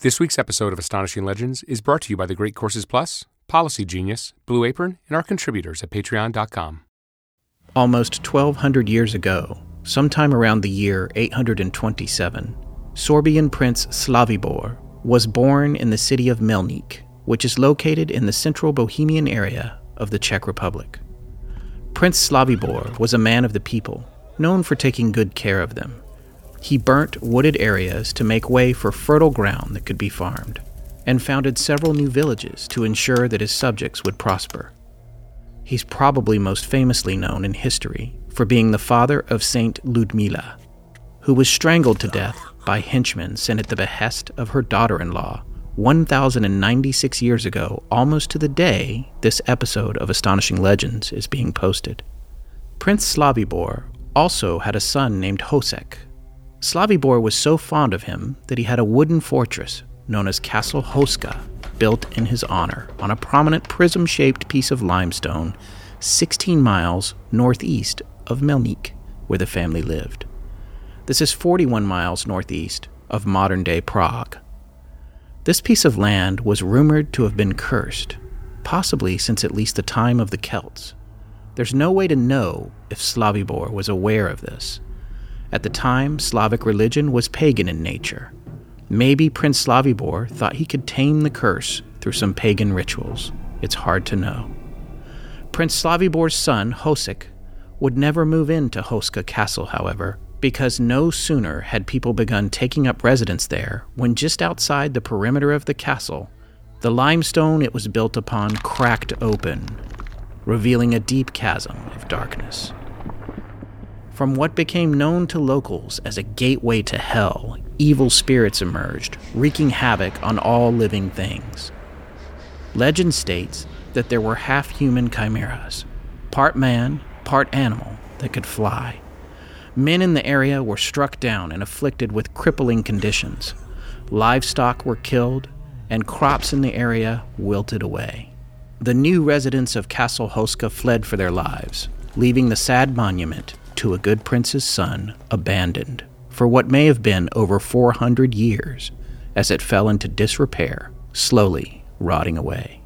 This week's episode of Astonishing Legends is brought to you by the Great Courses Plus, Policy Genius, Blue Apron, and our contributors at patreon.com. Almost 1200 years ago, sometime around the year 827, Sorbian Prince Slavibor was born in the city of Melnik, which is located in the central Bohemian area of the Czech Republic. Prince Slavibor was a man of the people, known for taking good care of them. He burnt wooded areas to make way for fertile ground that could be farmed, and founded several new villages to ensure that his subjects would prosper. He's probably most famously known in history for being the father of Saint Ludmila, who was strangled to death by henchmen sent at the behest of her daughter in law 1,096 years ago, almost to the day this episode of Astonishing Legends is being posted. Prince Slavibor also had a son named Hosek, Slavibor was so fond of him that he had a wooden fortress known as Castle Houska built in his honor on a prominent prism shaped piece of limestone 16 miles northeast of Melnik, where the family lived. This is 41 miles northeast of modern day Prague. This piece of land was rumored to have been cursed, possibly since at least the time of the Celts. There's no way to know if Slavibor was aware of this. At the time, Slavic religion was pagan in nature. Maybe Prince Slavibor thought he could tame the curse through some pagan rituals. It's hard to know. Prince Slavibor's son, Hosek, would never move into Houska Castle, however, because no sooner had people begun taking up residence there when just outside the perimeter of the castle, the limestone it was built upon cracked open, revealing a deep chasm of darkness. From what became known to locals as a gateway to hell, evil spirits emerged, wreaking havoc on all living things. Legend states that there were half human chimeras, part man, part animal, that could fly. Men in the area were struck down and afflicted with crippling conditions. Livestock were killed, and crops in the area wilted away. The new residents of Castle Houska fled for their lives, leaving the sad monument to a good prince's son abandoned for what may have been over 400 years as it fell into disrepair, slowly rotting away.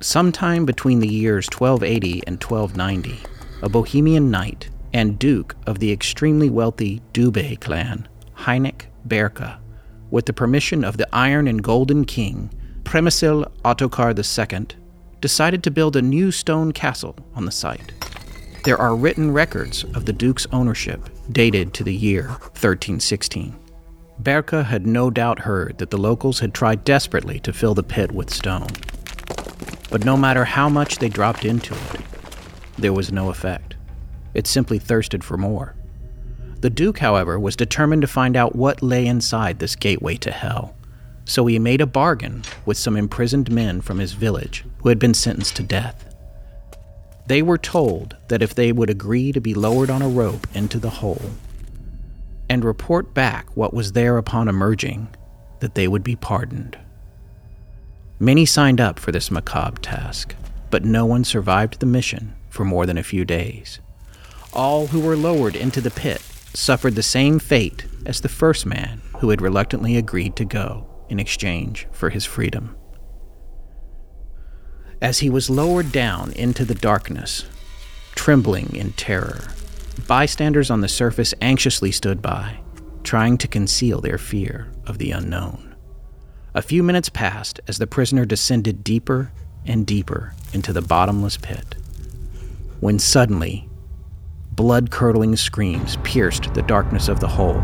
Sometime between the years 1280 and 1290, a Bohemian knight and duke of the extremely wealthy Dubé clan, Heinrich Berka, with the permission of the Iron and Golden King, Przemysl Ottokar II, decided to build a new stone castle on the site. There are written records of the Duke's ownership dated to the year 1316. Berka had no doubt heard that the locals had tried desperately to fill the pit with stone. But no matter how much they dropped into it, there was no effect. It simply thirsted for more. The Duke, however, was determined to find out what lay inside this gateway to hell. So he made a bargain with some imprisoned men from his village who had been sentenced to death. They were told that if they would agree to be lowered on a rope into the hole and report back what was there upon emerging, that they would be pardoned. Many signed up for this macabre task, but no one survived the mission for more than a few days. All who were lowered into the pit suffered the same fate as the first man who had reluctantly agreed to go in exchange for his freedom. As he was lowered down into the darkness, trembling in terror, bystanders on the surface anxiously stood by, trying to conceal their fear of the unknown. A few minutes passed as the prisoner descended deeper and deeper into the bottomless pit, when suddenly, blood curdling screams pierced the darkness of the hole.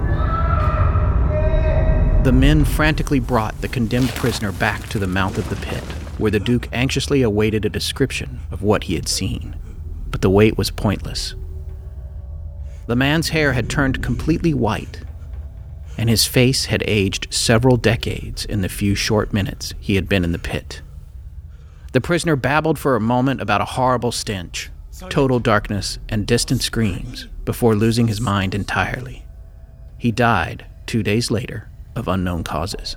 The men frantically brought the condemned prisoner back to the mouth of the pit where the Duke anxiously awaited a description of what he had seen. But the wait was pointless. The man's hair had turned completely white, and his face had aged several decades in the few short minutes he had been in the pit. The prisoner babbled for a moment about a horrible stench, total darkness, and distant screams before losing his mind entirely. He died two days later of unknown causes.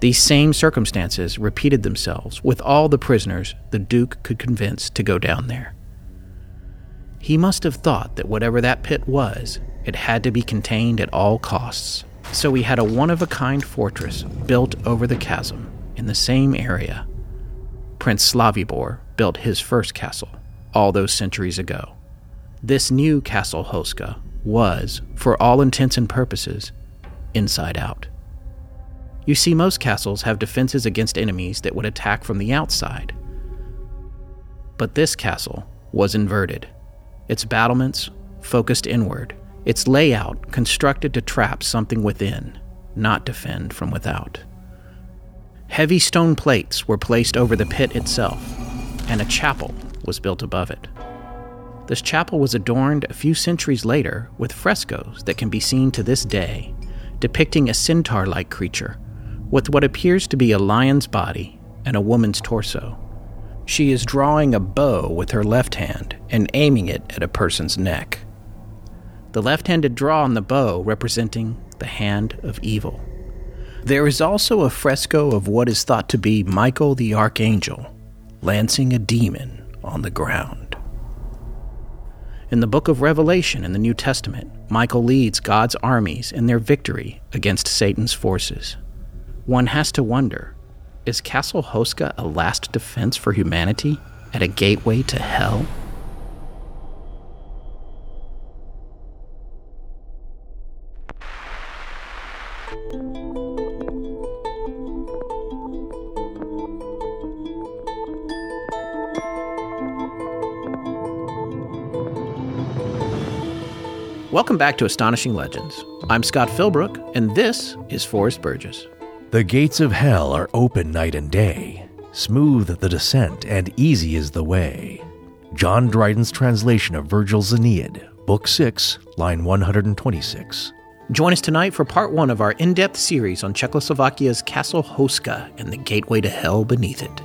These same circumstances repeated themselves with all the prisoners the Duke could convince to go down there. He must have thought that whatever that pit was, it had to be contained at all costs, So he had a one of a kind fortress built over the chasm in the same area. Prince Slavibor built his first castle all those centuries ago. This new Castle Houska was, for all intents and purposes, inside out. You see, most castles have defenses against enemies that would attack from the outside. But this castle was inverted. Its battlements focused inward, its layout constructed to trap something within, not defend from without. Heavy stone plates were placed over the pit itself, and a chapel was built above it. This chapel was adorned a few centuries later with frescoes that can be seen to this day, depicting a centaur like creature with what appears to be a lion's body and a woman's torso. She is drawing a bow with her left hand and aiming it at a person's neck. The left handed draw on the bow representing the hand of evil. There is also a fresco of what is thought to be Michael the Archangel lancing a demon on the ground. In the book of Revelation in the New Testament, Michael leads God's armies in their victory against Satan's forces. One has to wonder is Castle Houska a last defense for humanity at a gateway to hell? Welcome back to Astonishing Legends. I'm Scott Philbrook, and this is Forrest Burgess. The gates of hell are open night and day. Smooth the descent and easy is the way. John Dryden's translation of Virgil's Aeneid, Book 6, line 126. Join us tonight for part one of our in depth series on Czechoslovakia's Castle Houska and the gateway to hell beneath it.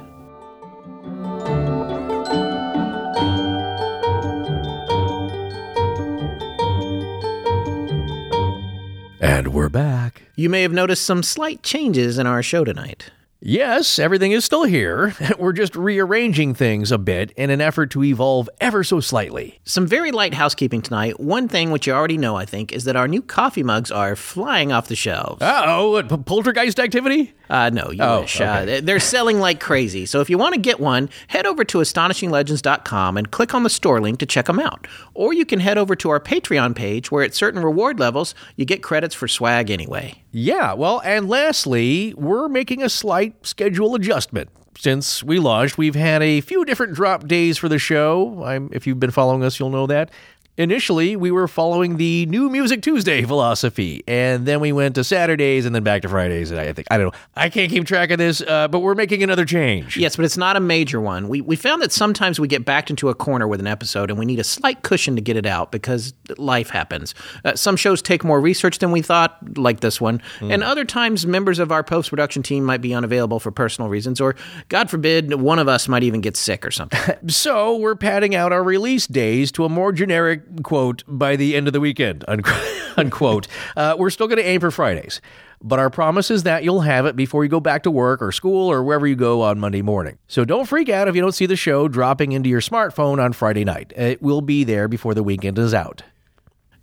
You may have noticed some slight changes in our show tonight. Yes, everything is still here. We're just rearranging things a bit in an effort to evolve ever so slightly. Some very light housekeeping tonight. One thing which you already know, I think, is that our new coffee mugs are flying off the shelves. Uh oh, poltergeist activity? Uh, no, you Oh, wish. Uh, they're selling like crazy. So if you want to get one, head over to astonishinglegends.com and click on the store link to check them out. Or you can head over to our Patreon page where at certain reward levels, you get credits for swag anyway. Yeah, well, and lastly, we're making a slight schedule adjustment. Since we launched, we've had a few different drop days for the show. I'm, if you've been following us, you'll know that. Initially, we were following the New Music Tuesday philosophy, and then we went to Saturdays and then back to Fridays. And I think, I don't know, I can't keep track of this, uh, but we're making another change. Yes, but it's not a major one. We, we found that sometimes we get backed into a corner with an episode and we need a slight cushion to get it out because life happens. Uh, some shows take more research than we thought, like this one, and other times members of our post production team might be unavailable for personal reasons, or God forbid, one of us might even get sick or something. So we're padding out our release days to a more generic quote by the end of the weekend, unquote. Uh, we're still going to aim for Fridays, but our promise is that you'll have it before you go back to work or school or wherever you go on Monday morning. So don't freak out if you don't see the show dropping into your smartphone on Friday night. It will be there before the weekend is out.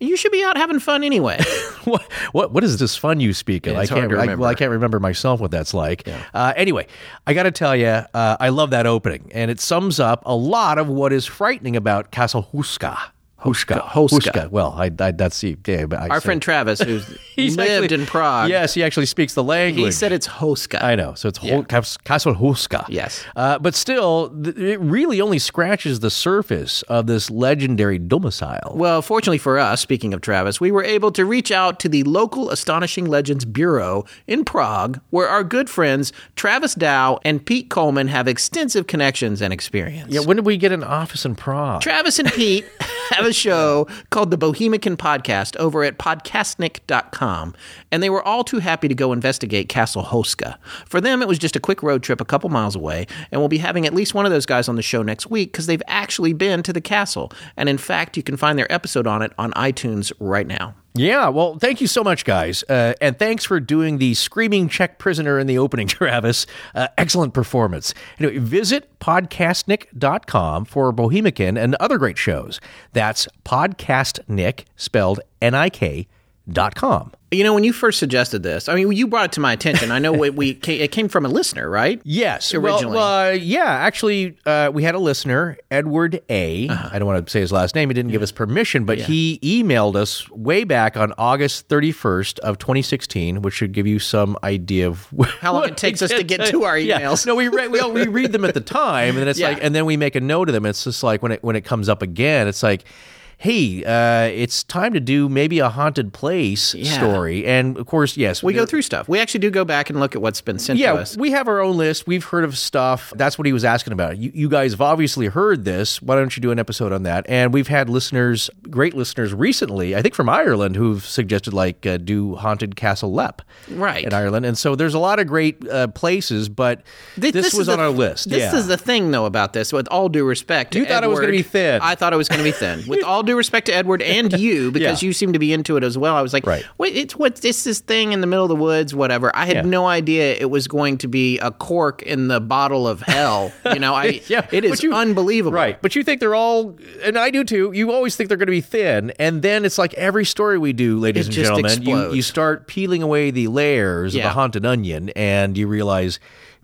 you should be out having fun anyway. what what what is this fun you speak of? Yeah, I can't. I, remember. well, I can't remember myself what that's like. Uh, anyway, I got to tell you, uh, I love that opening, and it sums up a lot of what is frightening about Castle Huska. Huska. Huska. Well, I, I that's yeah, but I Our said- friend Travis, who's He's lived actually- in Prague, Yes, he actually speaks the language. he said it's Hoska. I know. So it's Cas- Castle Huska. Yes. Uh, but still, th- it really only scratches the surface of this legendary domicile. Well, fortunately for us, speaking of Travis, we were able to reach out to the local Astonishing Legends Bureau in Prague, where our good friends Travis Dow and Pete Coleman have extensive connections and experience. yeah, when did we get an office in Prague? Travis and Pete have a show called the Bohemican Podcast over at podcastnik.com, and they were all too happy to go investigate Castle Houska. For them, it was just a quick road trip a couple miles away, and we'll be having at least one of those guys on the show next week because they've actually been to the castle. And in fact, you can find their episode on it on iTunes right now. Yeah, well, thank you so much, guys. Uh, and thanks for doing the screaming Czech prisoner in the opening, Travis. Uh, excellent performance. Anyway, visit podcastnik.com for Bohemican and other great shows. That's podcastnik, spelled N I K, com. You know, when you first suggested this, I mean, you brought it to my attention. I know we, we it came from a listener, right? Yes, Originally. Well, uh, yeah, actually, uh, we had a listener, Edward A. I don't want to say his last name. He didn't give us permission, but he emailed us way back on August 31st of 2016, which should give you some idea of How long it takes us to get to our Yeah. emails. No, we re- we, we read them at the time, and then it's Yeah. like, and then we make a note of them. It's just like when it when it comes up again, it's like. Hey, uh, it's time to do maybe a haunted place Yeah. story, and of course, yes, We go through stuff. We actually do go back and look at what's been sent yeah, to us. we have our own list. We've heard of stuff. That's what he was asking about. You, you guys have obviously heard this. Why don't you do an episode on that? And we've had listeners, great listeners recently, I think from Ireland, who've suggested like uh, do Haunted Castle Leap Right. in Ireland. And so there's a lot of great uh, places, but Th- this, is was on our list. This yeah. is the thing, though, about this. With all due respect, to You thought it was gonna be thin. I thought it was going to be thin. With all due respect to Edward and you, because Yeah. you seem to be into it as well. I was like, Right. wait, it's what? It's this thing in the middle of the woods, whatever. I had Yeah. no idea it was going to be a cork in the bottle of hell. You know, I Yeah, it is you- unbelievable. Right. But you think they're all, and I do too, you always think they're going to be thin. And then it's like every story we do, ladies It and gentlemen, you, you start peeling away the layers of Yeah. the haunted onion and you realize,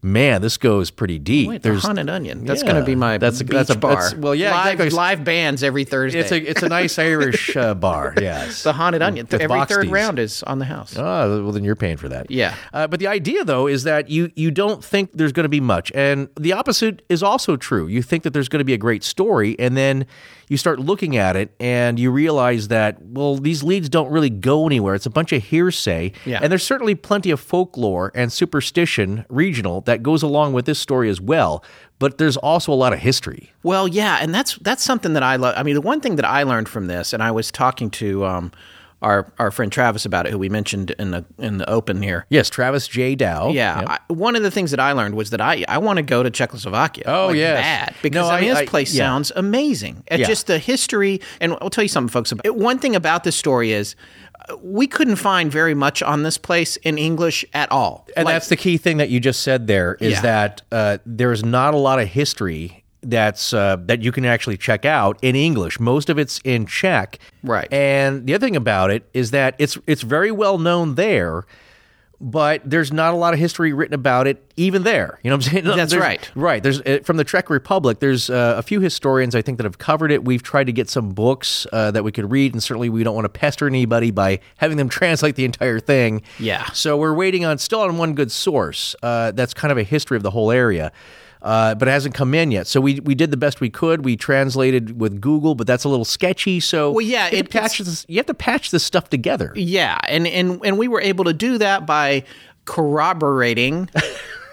man, this goes pretty deep. Wait, the haunted onion. That's Yeah. going to be my That's a- that's a- bar. that's- well, yeah, live, exactly. live bands every Thursday. it's a it's a nice Irish uh, bar. Yes. the haunted onion. With every third round is on the house. Oh, well, then you're paying for that. Yeah. Uh, but the idea, though, is that you you don't think there's going to be much, and the opposite is also true. You think that there's going to be a great story, and then you start looking at it, and you realize that well, these leads don't really go anywhere. It's a bunch of hearsay, Yeah. and there's certainly plenty of folklore and superstition, regional, that goes along with this story as well. But there's also a lot of history. Well, yeah, and that's that's something that I love. I mean, the one thing that I learned from this, and I was talking to um, our our friend Travis about it, who we mentioned in the in the open here. Yes, Travis J. Dow. Yeah, Yep. I, one of the things that I learned was that I I want to go to Czechoslovakia. Oh, like, yes. bad because No, I mean I- this place yeah. sounds amazing. And Yeah. just the history, and I'll tell you something, folks. About, it. one thing about this story is. uh, We couldn't find very much on this place in English at all. And Like, that's the key thing that you just said there is Yeah. that uh, there's not a lot of history that's uh, that you can actually check out in English. Most of it's in Czech. Right. And the other thing about it is that it's it's very well known there, but there's not a lot of history written about it even there. You know what I'm saying? That's There's- right. Right. There's uh, from the Czech Republic. There's uh, a few historians I think that have covered it. We've tried to get some books uh, that we could read, and certainly we don't want to pester anybody by having them translate the entire thing. Yeah. So we're waiting on still on one good source. Uh, that's kind of a history of the whole area. Uh, but it hasn't come in yet. So we, we did the best we could. We translated with Google, but that's a little sketchy. So Well, yeah, you have, it- to patch this, you have to patch this stuff together. Yeah, and and and we were able to do that by corroborating.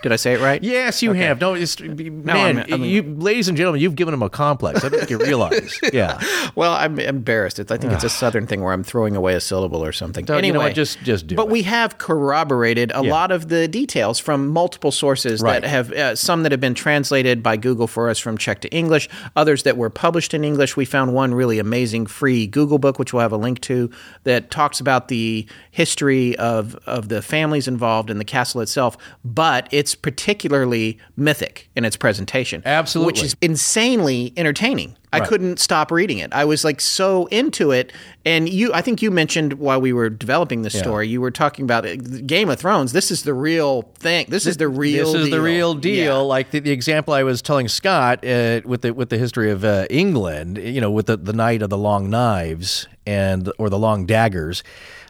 Did I say it right? Yes, you have. No, it's, man, I'm- I'm- you, ladies and gentlemen, you've given him a complex. I don't think you realize. Yeah. Well, I'm embarrassed. It's, I think it's a southern thing where I'm throwing away a syllable or something. So, you know anyway, what? Just- just do But it. we have corroborated a lot of the details from multiple sources Right. that have uh, some that have been translated by Google for us from Czech to English, others that were published in English. We found one really amazing free Google book, which we'll have a link to, that talks about the history of of the families involved in the castle itself. But it's particularly mythic in its presentation, Absolutely. which is insanely entertaining. I couldn't stop reading it. I was like so into it. And you, I think you mentioned while we were developing this story, you were talking about Game of Thrones. This is the real thing. This is the real. This is the real deal. Yeah. Like the, the example I was telling Scott uh, with the with the history of uh, England, you know, with the, the night of the long knives and or the long daggers.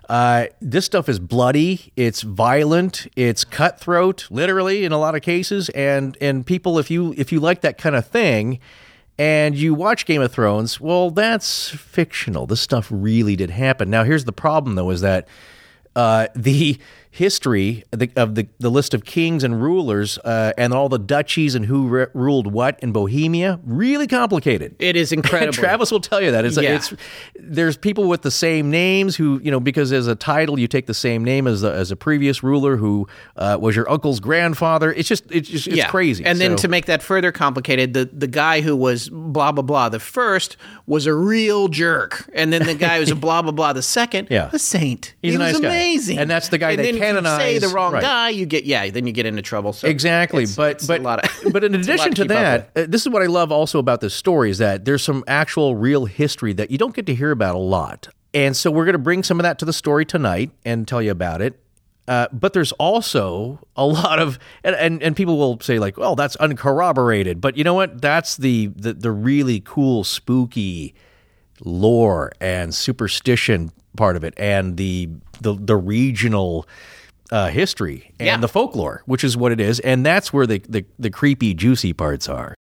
Uh, this stuff is bloody. It's violent. It's cutthroat, literally in a lot of cases. And and people, if you if you like that kind of thing, and you watch Game of Thrones, well, that's fictional. This stuff really did happen. Now, here's the problem, though, is that uh, the history of the, of the, the list of kings and rulers uh, and all the duchies and who re- ruled what in Bohemia really complicated. It is incredible. Travis will tell you that it's, Yeah. it's there's people with the same names who you know because as a title you take the same name as the, as a previous ruler who uh, was your uncle's grandfather. It's just it's just it's yeah. crazy. And then So- to make that further complicated, the the guy who was blah blah blah the first was a real jerk, and then the guy who's a blah blah blah the second, Yeah. a saint. He's he a nice was guy. amazing, And that's the guy and they then if you say the wrong right. guy, you get yeah, then you get into trouble. So Exactly, it's- but it's but a lot of, but in it's a lot addition to up that, uh, this is what I love also about this story is that there's some actual real history that you don't get to hear about a lot. And so we're going to bring some of that to the story tonight and tell you about it. Uh, but there's also a lot of and, and, and people will say like, "Well, that's uncorroborated." But you know what? That's the the, the really cool, spooky lore and superstition part of it, and the the, the regional uh, history and Yeah. the folklore, which is what it is, and that's where the, the the creepy, juicy parts are.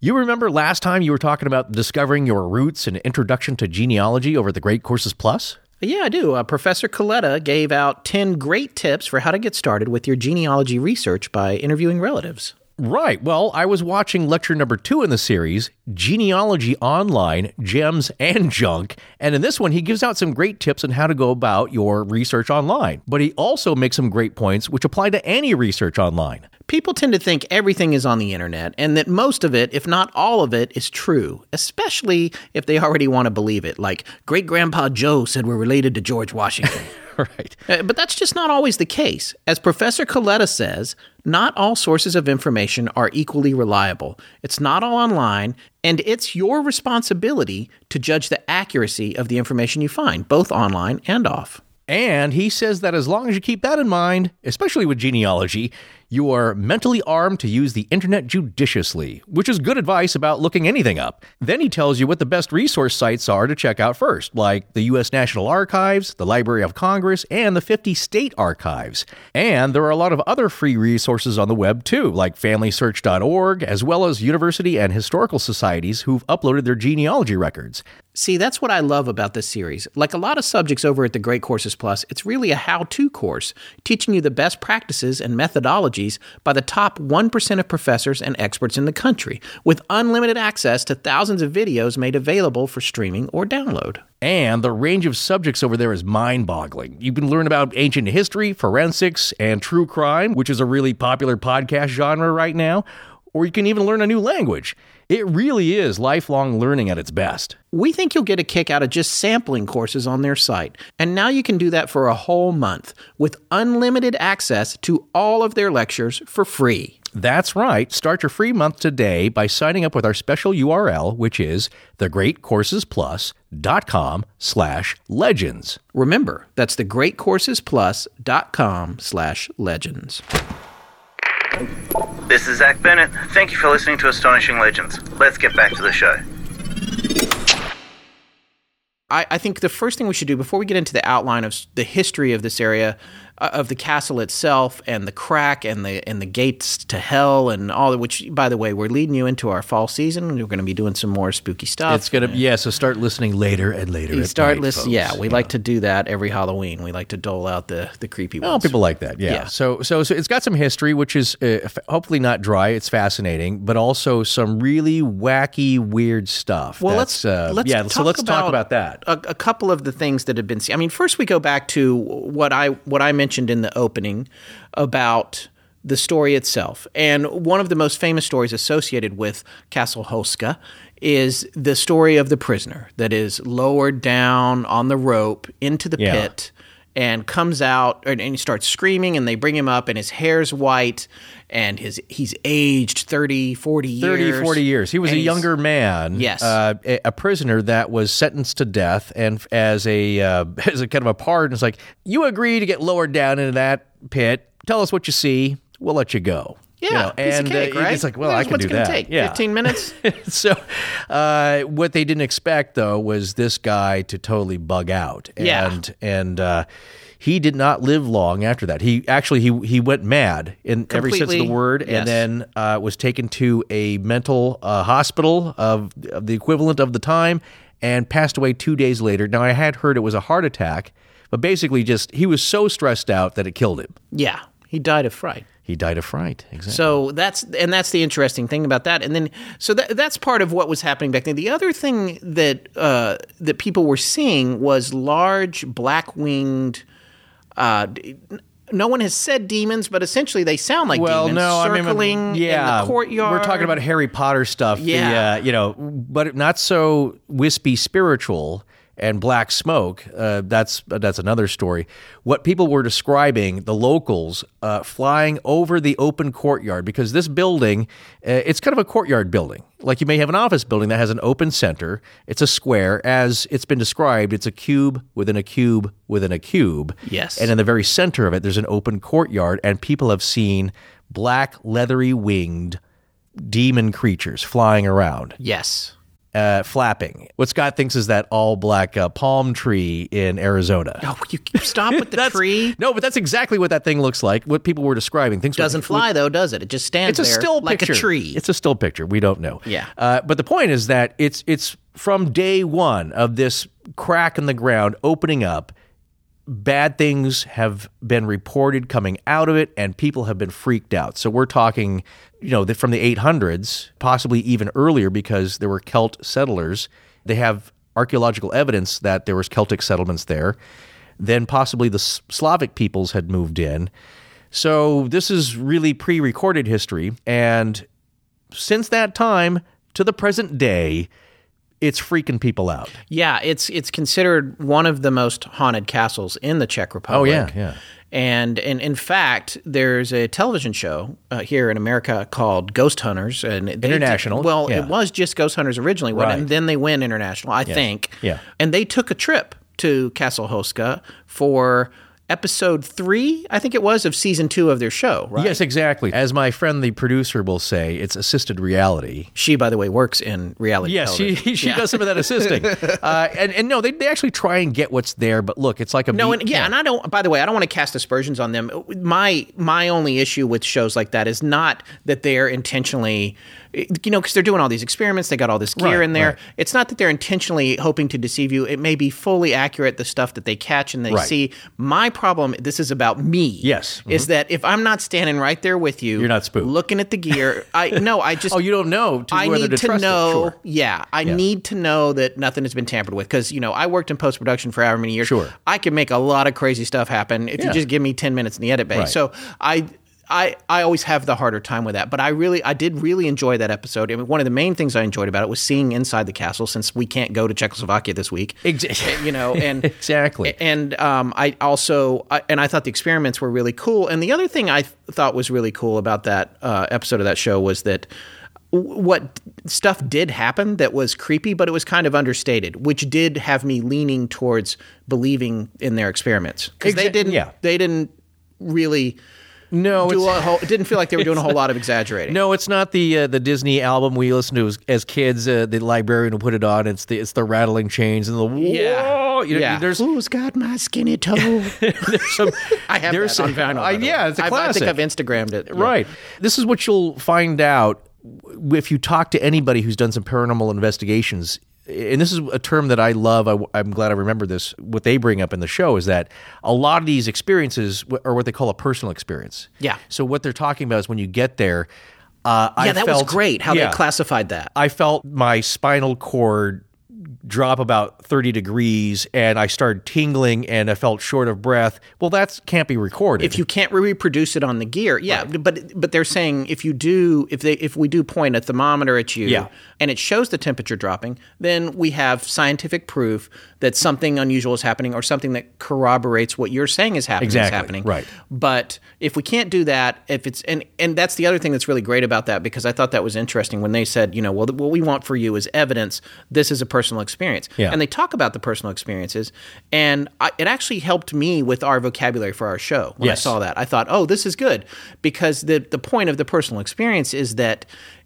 You remember last time you were talking about discovering your roots and introduction to genealogy over the Great Courses Plus? Yeah, I do. Uh, Professor Colletta gave out 10 great tips for how to get started with your genealogy research by interviewing relatives. Right. Well, I was watching lecture number two in the series, Genealogy Online Gems and Junk. And in this one, he gives out some great tips on how to go about your research online. But he also makes some great points which apply to any research online. People tend to think everything is on the internet and that most of it, if not all of it, is true, especially if they already want to believe it. Like great grandpa Joe said we're related to George Washington. right. Uh, But that's just not always the case. As Professor Colletta says, not all sources of information are equally reliable. It's not all online, and it's your responsibility to judge the accuracy of the information you find, both online and off. And he says that as long as you keep that in mind, especially with genealogy, you are mentally armed to use the internet judiciously, which is good advice about looking anything up. Then he tells you what the best resource sites are to check out first, like the U.S. National Archives, the Library of Congress, and the 50 state archives. And there are a lot of other free resources on the web too, like FamilySearch.org, as well as university and historical societies who've uploaded their genealogy records. See, that's what I love about this series. Like a lot of subjects over at the Great Courses Plus, it's really a how to course, teaching you the best practices and methodologies by the top 1% of professors and experts in the country, with unlimited access to thousands of videos made available for streaming or download. And the range of subjects over there is mind boggling. You can learn about ancient history, forensics, and true crime, which is a really popular podcast genre right now, or you can even learn a new language. It really is lifelong learning at its best. We think you'll get a kick out of just sampling courses on their site. And now you can do that for a whole month with unlimited access to all of their lectures for free. That's right. Start your free month today by signing up with our special URL, which is thegreatcoursesplus.com slash legends. Remember, that's thegreatcoursesplus.com slash legends. This is Zach Bennett. Thank you for listening to Astonishing Legends. Let's get back to the show. I, I think the first thing we should do before we get into the outline of the history of this area, uh, of the castle itself, and the crack and the and the gates to hell and all that. Which, by the way, we're leading you into our fall season. We're going to be doing some more spooky stuff. It's going to, yeah, so start listening later and later. You start listening. Yeah, we like to do that every Halloween. We like to dole out the the creepy Oh, ones. people like that. Yeah. Yeah. So, so, so it's got some history, which is uh, hopefully not dry. It's fascinating, but also some really wacky, weird stuff. Well, That's, let's uh, let's yeah. talk so let's talk about about that. A, a couple of the things that have been seen. I mean, first we go back to what I what I mentioned in the opening about the story itself, and one of the most famous stories associated with Castle Houska is the story of the prisoner that is lowered down on the rope into the Yeah. pit and comes out and, and he starts screaming and they bring him up and his hair's white and his he's aged 30 40 years 30, 40 years. He was And a younger man. Yes. Uh, a, a prisoner that was sentenced to death. And as a, uh, as a kind of a pardon, it's like, you agree to get lowered down into that pit. Tell us what you see. We'll let you go. Yeah, You know, piece and of cake, uh, right? it's like, well, I can what's do that. Take yeah. 15 minutes. so uh, what they didn't expect though was this guy to totally bug out Yeah. and and uh, he did not live long after that he actually he he went mad in every sense of the word yes. and then uh, was taken to a mental uh, hospital of, of the equivalent of the time and passed away two days later now i had heard it was a heart attack but basically just he was so stressed out that it killed him yeah, he died of fright. He died of fright exactly So that's and that's the interesting thing about that. And then so that that's part of what was happening back then. The other thing that uh, that people were seeing was large black winged. Uh, no one has said demons, but essentially they sound like well, demons no, circling I mean, yeah, in the courtyard. We're talking about Harry Potter stuff. the, Yeah. uh, you know, but not so wispy spiritual and black smoke. Uh, that's that's another story. What people were describing, the locals uh, flying over the open courtyard because this building, uh, it's kind of a courtyard building. Like you may have an office building that has an open center. It's a square, as it's been described. It's a cube within a cube within a cube. Yes. And in the very center of it, there's an open courtyard, and people have seen black, leathery winged demon creatures flying around Yes. Uh, flapping. What Scott thinks is that all black uh, palm tree in Arizona. Oh, you stop with the tree. No, but that's exactly what that thing looks like. What people were describing. Things Doesn't fly though, does it? It just stands It's a there still like picture. a tree. It's a still picture. We don't know. Yeah. Uh, but the point is that it's it's from day one of this crack in the ground opening up. Bad things have been reported coming out of it, and people have been freaked out. So we're talking, you know, from the 800s, possibly even earlier, because there were Celt settlers. They have archaeological evidence that there was Celtic settlements there. Then possibly the Slavic peoples had moved in. So this is really pre-recorded history, and since that time to the present day, it's freaking people out. Yeah, it's it's considered one of the most haunted castles in the Czech Republic. Oh, yeah, yeah. And and in fact, there's a television show uh, here in America called Ghost Hunters, and they- International, well, yeah. it was just Ghost Hunters originally. Right. and then they went international, I think. Yeah. And they took a trip to Castle Houska for episode three, I think it was, of season two of their show. Right. Yes, exactly. As my friend, the producer, will say, it's assisted reality. She, by the way, works in reality. Yes, she television. she does some of that assisting, uh, and and no, they, they actually try and get what's there. But look, it's like a No, beat- and yeah, and I don't. By the way, I don't want to cast aspersions on them. My my only issue with shows like that is not that they're intentionally, you know, because they're doing all these experiments. They got all this gear Right, in there. right. It's not that they're intentionally hoping to deceive you. It may be fully accurate the stuff that they catch and they Right. see. My problem. This is about me. Yes. Mm-hmm. is that if I'm not standing right there with you, You're not spooked. looking at the gear. I no, I just Oh, you don't know to I need to, to, trust know. Sure. Yeah, I need to know that nothing has been tampered with because you know I worked in post production for however many years. Sure. I can make a lot of crazy stuff happen if Yeah. you just give me ten minutes in the edit bay. So I. I, I always have the harder time with that, but I really I did really enjoy that episode. I mean, one of the main things I enjoyed about it was seeing inside the castle since we can't go to Czechoslovakia this week. Ex- you know, and Exactly. and um, I also I, and I thought the experiments were really cool. And the other thing I th- thought was really cool about that uh, episode of that show was that w- what stuff did happen that was creepy, but it was kind of understated, which did have me leaning towards believing in their experiments because they didn't yeah. they didn't really No, do it's- a whole. It didn't feel like they were doing a whole lot of exaggerating. No, it's not the uh, the Disney album we listened to as, as kids. Uh, the librarian will put it on. It's the it's the rattling chains and the Yeah. whoa. You know, yeah. There's Who's got my skinny toe? there's some I have there's that on some- vinyl. I- by yeah, it's a I- classic. I think I've Instagrammed it. Yeah. Right. This is what you'll find out if you talk to anybody who's done some paranormal investigations. And this is a term that I love. I, am glad I remember this. What they bring up in the show is that a lot of these experiences are what they call a personal experience. Yeah. So what they're talking about is when you get there. Uh, Yeah, I that felt, was great how yeah, they classified that. I felt my spinal cord drop about 30 degrees and I started tingling and I felt short of breath. Well, that can't be recorded. if you can't reproduce it on the gear, yeah, but but they're saying if you do, if they if we do point a thermometer at you, Yeah. and it shows the temperature dropping, then we have scientific proof that something unusual is happening or something that corroborates what you're saying is happening Exactly, is happening. right. But if we can't do that, if it's and and that's the other thing that's really great about that because I thought that was interesting when they said, you know, well, what we want for you is evidence. This is a personal experience, Yeah. and they talk about the personal experiences, and I, it actually helped me with our vocabulary for our show when I saw that. I thought, oh, this is good because the the point of the personal experience is that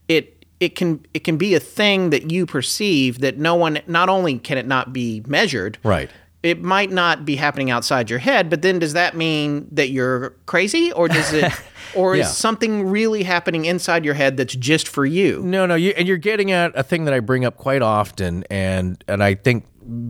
it it can it can be a thing that you perceive that no one not only can it not be measured Right. It might not be happening outside your head but then does that mean that you're crazy or does it or Yeah. is something really happening inside your head that's just for you No, no, you, and you're getting at a thing that I bring up quite often, and and I think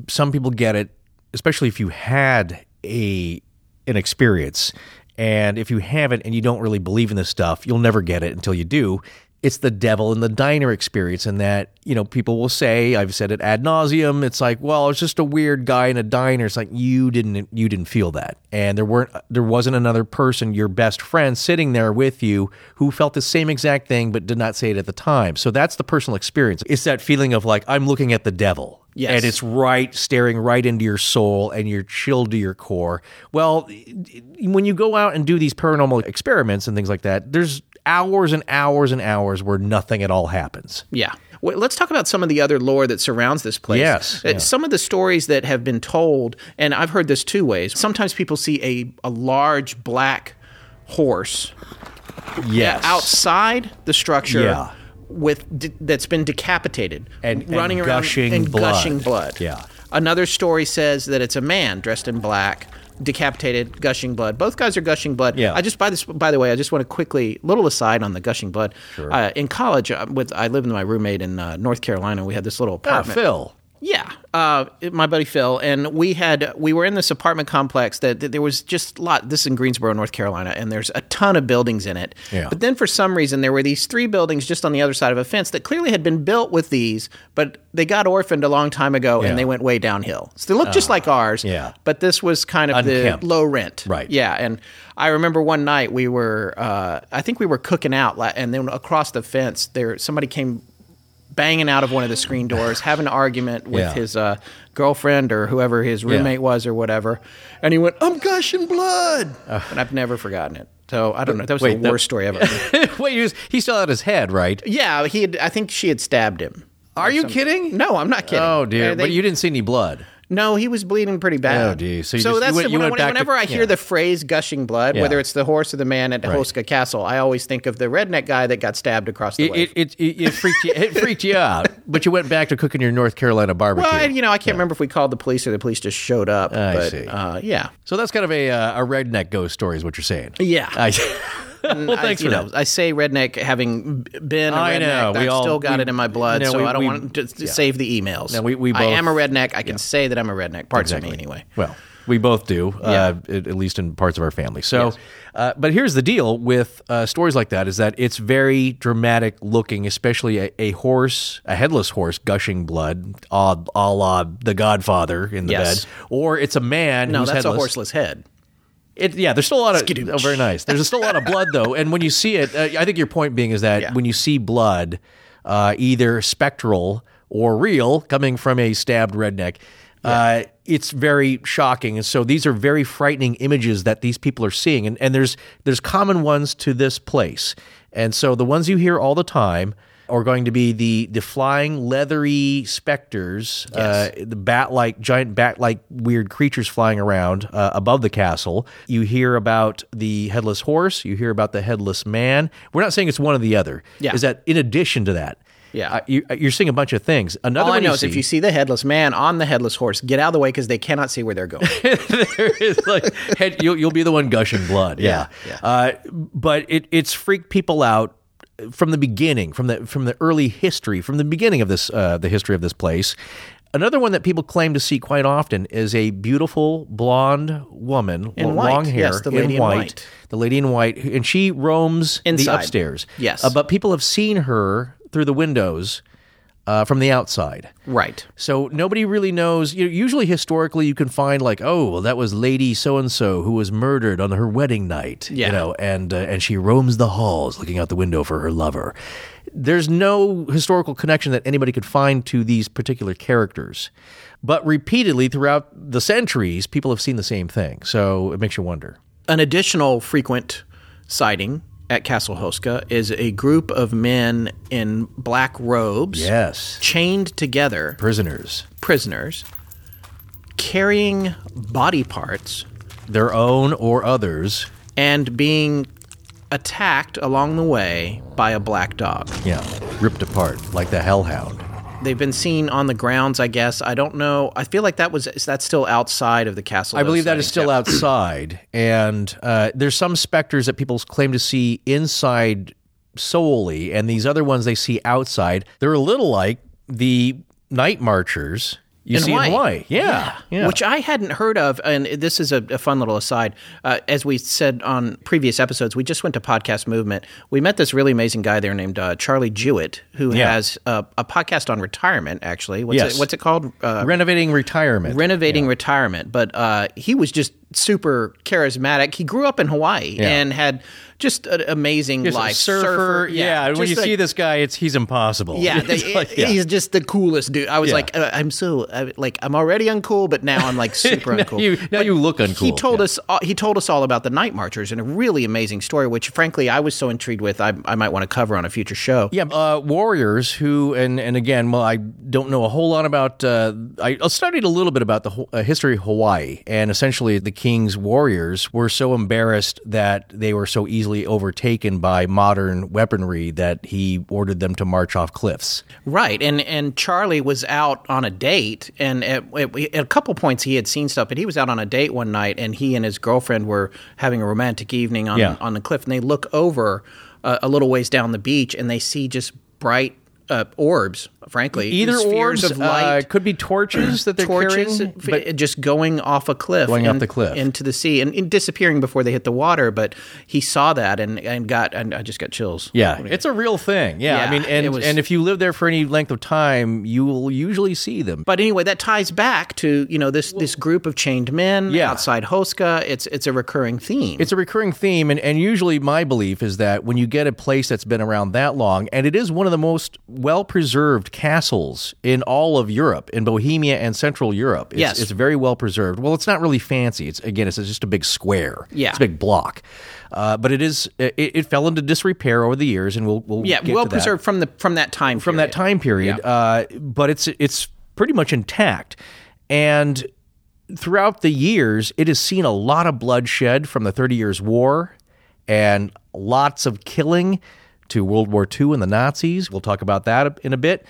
some people get it, especially if you had a an experience, and if you haven't and you don't really believe in this stuff, you'll never get it until you do. It's the devil in the diner experience, and that you know people will say, I've said it ad nauseum. It's like, well, it's just a weird guy in a diner. It's like you didn't you didn't feel that, and there weren't there wasn't another person, your best friend, sitting there with you who felt the same exact thing but did not say it at the time. So that's the personal experience. It's that feeling of like I'm looking at the devil. Yes. And it's right, staring right into your soul and you're chilled to your core. Well, when you go out and do these paranormal experiments and things like that, there's hours and hours and hours where nothing at all happens. Yeah. Well, let's talk about some of the other lore that surrounds this place. Yes, Uh, yeah. Some of the stories that have been told, and I've heard this two ways. Sometimes people see a, a large black horse Yes. outside the structure Yeah. with d- that's been decapitated And- and running around gushing and blood. gushing blood. Yeah. Another story says that it's a man dressed in black, decapitated, gushing blood. Both guys are gushing blood. Yeah. I just by this by the way, I just want to quickly little aside on the gushing blood. Uh, in college, uh, with I lived with my roommate in uh, North Carolina. We had this little Ah, apartment. Phil. Yeah, uh, my buddy Phil, and we had we were in this apartment complex that, that there was just a lot. This is in Greensboro, North Carolina, and there's a ton of buildings in it. Yeah. But then for some reason there were these three buildings just on the other side of a fence that clearly had been built with these, but they got orphaned a long time ago Yeah. and they went way downhill. So they looked just like ours. yeah. But this was kind of Unkempt. the low rent. Right. Yeah, and I remember one night we were, uh, I think we were cooking out, and then across the fence there somebody came banging out of one of the screen doors, having an argument with Yeah. his uh, girlfriend or whoever his roommate was or whatever. And he went, I'm gushing blood. and I've never forgotten it. So I don't know. That was Wait, the that- worst story ever. Wait, he, was, he still had his head, right? yeah, he had, I think she had stabbed him. Are you kidding? No, I'm not kidding. Oh, dear. Uh, they- but you didn't see any blood. No, he was bleeding pretty bad. Oh, geez. So you just- you that's went- the- you when- went back to- whenever I hear yeah. the phrase "gushing blood," Yeah. whether it's the horse or the man at Houska Castle, I always think of the redneck guy that got stabbed across the It, way. it, it, it, it freaked you. It freaked you out. But you went back to cooking your North Carolina barbecue. well, I- you know, I can't remember if we called the police or the police just showed up. I but, see. Uh, yeah, so that's kind of a uh, a redneck ghost story, is what you're saying. yeah. I, well, I- thanks you for know, that. I say redneck having been a I redneck. know, we I've all- still got we- it in my blood, no, so we- I don't we- want to to save the emails. No, we- we I both- am a redneck. I can say that I'm a redneck. Parts of me, anyway. Well, we both do, uh, at, at least in parts of our family. So, uh, but here's the deal with uh, stories like that: is that it's very dramatic looking, especially a, a horse, a headless horse, gushing blood, a, a la The Godfather in the Yes. bed, or it's a man No, that's headless. a horseless head. It, yeah, there's still a lot of Skidooch. oh, very nice. There's still a lot of blood though, and when you see it, uh, I think your point being is that Yeah. when you see blood, uh, either spectral or real, coming from a stabbed redneck, uh, it's very shocking. And so these are very frightening images that these people are seeing, and and there's there's common ones to this place, and so the ones you hear all the time. Are going to be the the flying leathery specters, uh, the bat like giant bat like weird creatures flying around uh, above the castle. You hear about the headless horse. You hear about the headless man. We're not saying it's one or the other. Yeah. Is that in addition to that? Yeah. uh, you, you're seeing a bunch of things. Another All I know is see, if you see the headless man on the headless horse, get out of the way because they cannot see where they're going. there is like head, you'll, you'll be the one gushing blood. Yeah, Yeah, Uh, but it, it's freaked people out from the beginning, from the from the early history, from the beginning of this uh, the history of this place. Another one that people claim to see quite often is a beautiful blonde woman, In lo- white. long hair, Yes, the lady in white. the lady in white, and she roams the upstairs. Yes. Uh, but people have seen her through the windows uh, from the outside. right. So nobody really knows. You know, usually, historically, you can find like, oh, well, that was Lady so and so who was murdered on her wedding night. Yeah. You know, and uh, and she roams the halls looking out the window for her lover. There's no historical connection that anybody could find to these particular characters, but repeatedly throughout the centuries, people have seen the same thing. So it makes you wonder. An additional frequent sighting at Castle Houska is a group of men in black robes, Yes, chained together, prisoners, prisoners, carrying body parts their own or others. and being attacked along the way by a black dog. Yeah, ripped apart like the hellhound. They've been seen on the grounds, I guess. I don't know. I feel like that was is that still outside of the castle. I believe that is still outside, and uh, there's some specters that people claim to see inside solely, and these other ones they see outside. They're a little like the night marchers you In see Hawaii. in Hawaii. Yeah, yeah. Which I hadn't heard of. And this is a, a fun little aside. Uh, as we said on previous episodes, we just went to Podcast Movement. We met this really amazing guy there named uh, Charlie Jewett, who Yeah. has a, a podcast on retirement, actually. What's, Yes. it, what's it called? Uh, renovating retirement. Renovating retirement. But uh, he was just super charismatic. He grew up in Hawaii and had just an amazing Just life. surfer, yeah. when just you like- see this guy, it's he's impossible. yeah, the- like, yeah. he's just the coolest dude. I was Yeah. like, uh, I'm so I, like I'm already uncool, but now I'm like super Now uncool. you- now But you look uncool. He told yeah. us uh, he told us all about the Night Marchers and a really amazing story, which frankly I was so intrigued with. I, I might want to cover on a future show. Yeah, uh, warriors who, and and again, well, I don't know a whole lot about. Uh, I I studied a little bit about the uh, history of Hawaii, and essentially, the king's warriors were so embarrassed that they were so easily overtaken by modern weaponry that he ordered them to march off cliffs. Right, and and Charlie was out on a date, and at, at, at a couple points he had seen stuff, but he was out on a date one night, and he and his girlfriend were having a romantic evening on Yeah. on the cliff, and they look over uh, a little ways down the beach, and they see just bright uh, orbs. Frankly, Either spheres orbs, of light. uh, could be torches that they're torches, carrying, but just going off a cliff, Going off the cliff. into the sea, and, and disappearing before they hit the water. But he saw that and, and got, and I just got chills. Yeah, it's a real thing. Yeah, Yeah, I mean, and was- and if you live there for any length of time, you will usually see them. But anyway, that ties back to you know this this group of chained men Yeah. outside Houska. It's it's a recurring theme. It's a recurring theme, and, and usually my belief is that when you get a place that's been around that long, and it is one of the most well preserved castles in all of Europe, in Bohemia and Central Europe. It's, Yes. it's very well preserved. Well, it's not really fancy. It's again, it's just a big square. Yeah. it's a big block. Uh, but it is it, it fell into disrepair over the years, and we'll we'll yeah, get well to that preserved from the from that time from that time period. Uh, but it's it's pretty much intact, and throughout the years, it has seen a lot of bloodshed from the Thirty Years' War, and lots of killing to World War II and the Nazis. We'll talk about that in a bit.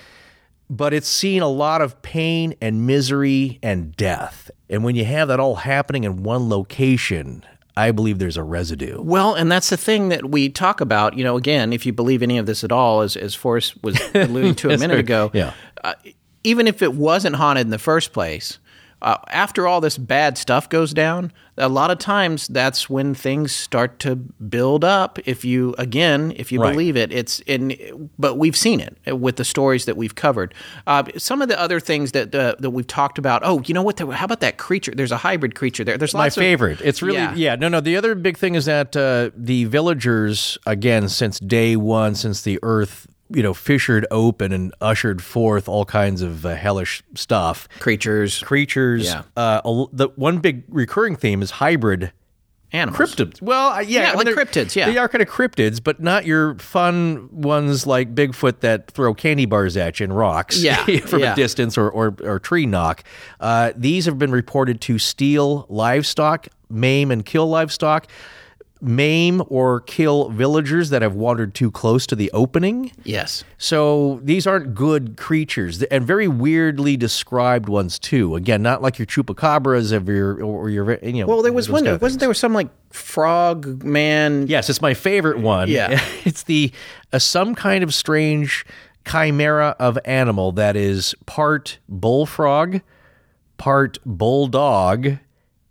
But it's seen a lot of pain and misery and death. And when you have that all happening in one location, I believe there's a residue. Well, and that's the thing that we talk about. You know, again, if you believe any of this at all, as as Forrest was alluding to a minute sir. ago, Yeah. uh, even if it wasn't haunted in the first place, uh, after all this bad stuff goes down, a lot of times that's when things start to build up. If you again, if you Right. believe it, it's in. But we've seen it with the stories that we've covered. Uh, some of the other things that uh, that we've talked about. Oh, you know what? There, how about that creature? There's a hybrid creature there. There's my lots of- favorite. it's really Yeah. yeah. No, no. The other big thing is that uh, the villagers, again, since day one, since the earth, you know, fissured open and ushered forth all kinds of uh, hellish stuff, creatures, creatures. Yeah. Uh, a- the one big recurring theme is hybrid. animals. Cryptids. Well, uh, yeah, Yeah, like cryptids, yeah. they are kind of cryptids, but not your fun ones like Bigfoot that throw candy bars at you and rocks Yeah, from yeah. a distance or, or, or tree knock. Uh, these have been reported to steal livestock, maim and kill livestock, maim or kill villagers that have wandered too close to the opening. Yes. So these aren't good creatures, and very weirdly described ones too. Again, not like your chupacabras of your or your you know. Well, there was one. kind of Wasn't there some like frog man? Yes, it's my favorite one. Yeah. it's the uh, some kind of strange chimera of animal that is part bullfrog, part bulldog,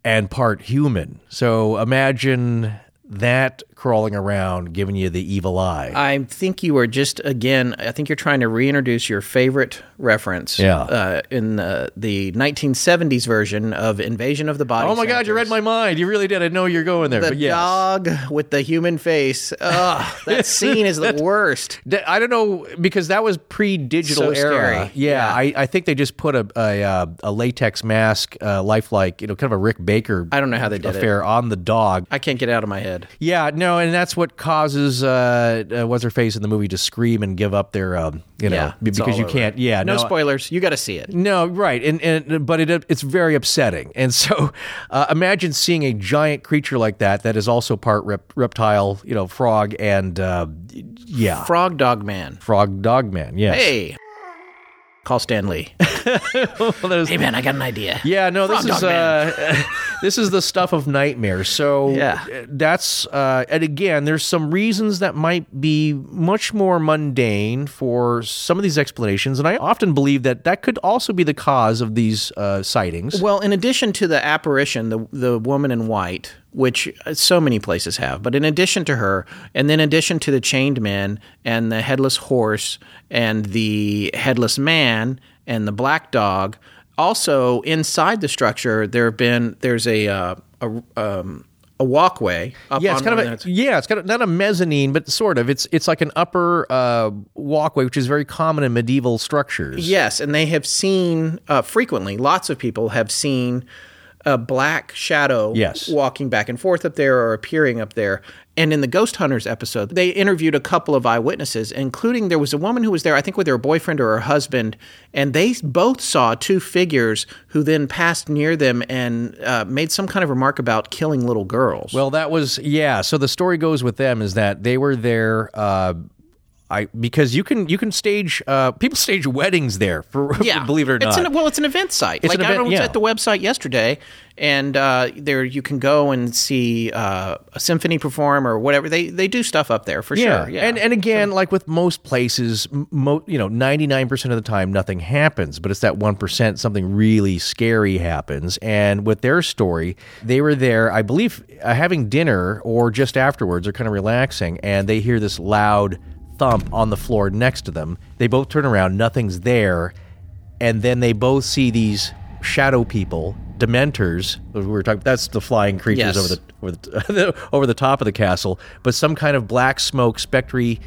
and part human. So imagine that crawling around, giving you the evil eye. I think you are just again. I think you're trying to reintroduce your favorite reference. Yeah. Uh, in the, the 1970s version of Invasion of the Body. oh my God, you read my mind. You really did. I know you're going there. The but yes. dog with the human face. Ugh, that scene is the worst. I don't know because that was pre-digital So era. scary. Yeah, Yeah. I, I think they just put a a, uh, a latex mask, uh, lifelike, you know, kind of a Rick Baker. I don't know how they did it. affair on the dog. I can't get it out of my head. Yeah, no, and that's what causes uh, uh, what's her face in the movie to scream and give up their, um, you know, Yeah, it's because all you over can't. Yeah, No, no, spoilers. You got to see it. no, right, and and but it it's very upsetting, and so uh, imagine seeing a giant creature like that that is also part rep- reptile, you know, frog and uh, yeah, Frog Dog Man. frog dog man. Yes. Hey. Call Stan Lee. hey man, I got an idea. Yeah, no, this Frog is uh, this is the stuff of nightmares. So Yeah. that's uh, and again, there's some reasons that might be much more mundane for some of these explanations, and I often believe that that could also be the cause of these uh, sightings. Well, in addition to the apparition, the the woman in white, which uh, so many places have, but in addition to her, and then in addition to the chained men and the headless horse and the headless man and the black dog, also inside the structure there have been there's a uh, a um, a walkway. Up Yeah, it's on kind of a, yeah, it's kind of not a mezzanine, but sort of. It's it's like an upper uh, walkway, which is very common in medieval structures. Yes, and they have seen uh, frequently. Lots of people have seen a black shadow Yes. walking back and forth up there or appearing up there. And in the Ghost Hunters episode, they interviewed a couple of eyewitnesses, including there was a woman who was there, I think, with her boyfriend or her husband, and they both saw two figures who then passed near them and uh, made some kind of remark about killing little girls. Well, that was yeah. So the story goes with them is that they were there. Uh, I because you can you can stage uh, people stage weddings there for yeah, believe it or it's not. An, well, it's an event site. It's like an I was yeah. at the website yesterday, and uh, there you can go and see uh, a symphony perform or whatever. They they do stuff up there for yeah. sure. Yeah, and and again, like with most places, mo- you know, ninety nine percent of the time nothing happens, but it's that one percent something really scary happens. And with their story, they were there, I believe, uh, having dinner or just afterwards, or kind of relaxing, and they hear this loud thump on the floor next to them. They both turn around, nothing's there, and then they both see these shadow people, dementors. We were talking. That's the flying creatures Yes. over the over the, over the top of the castle, but some kind of black smoke, spectry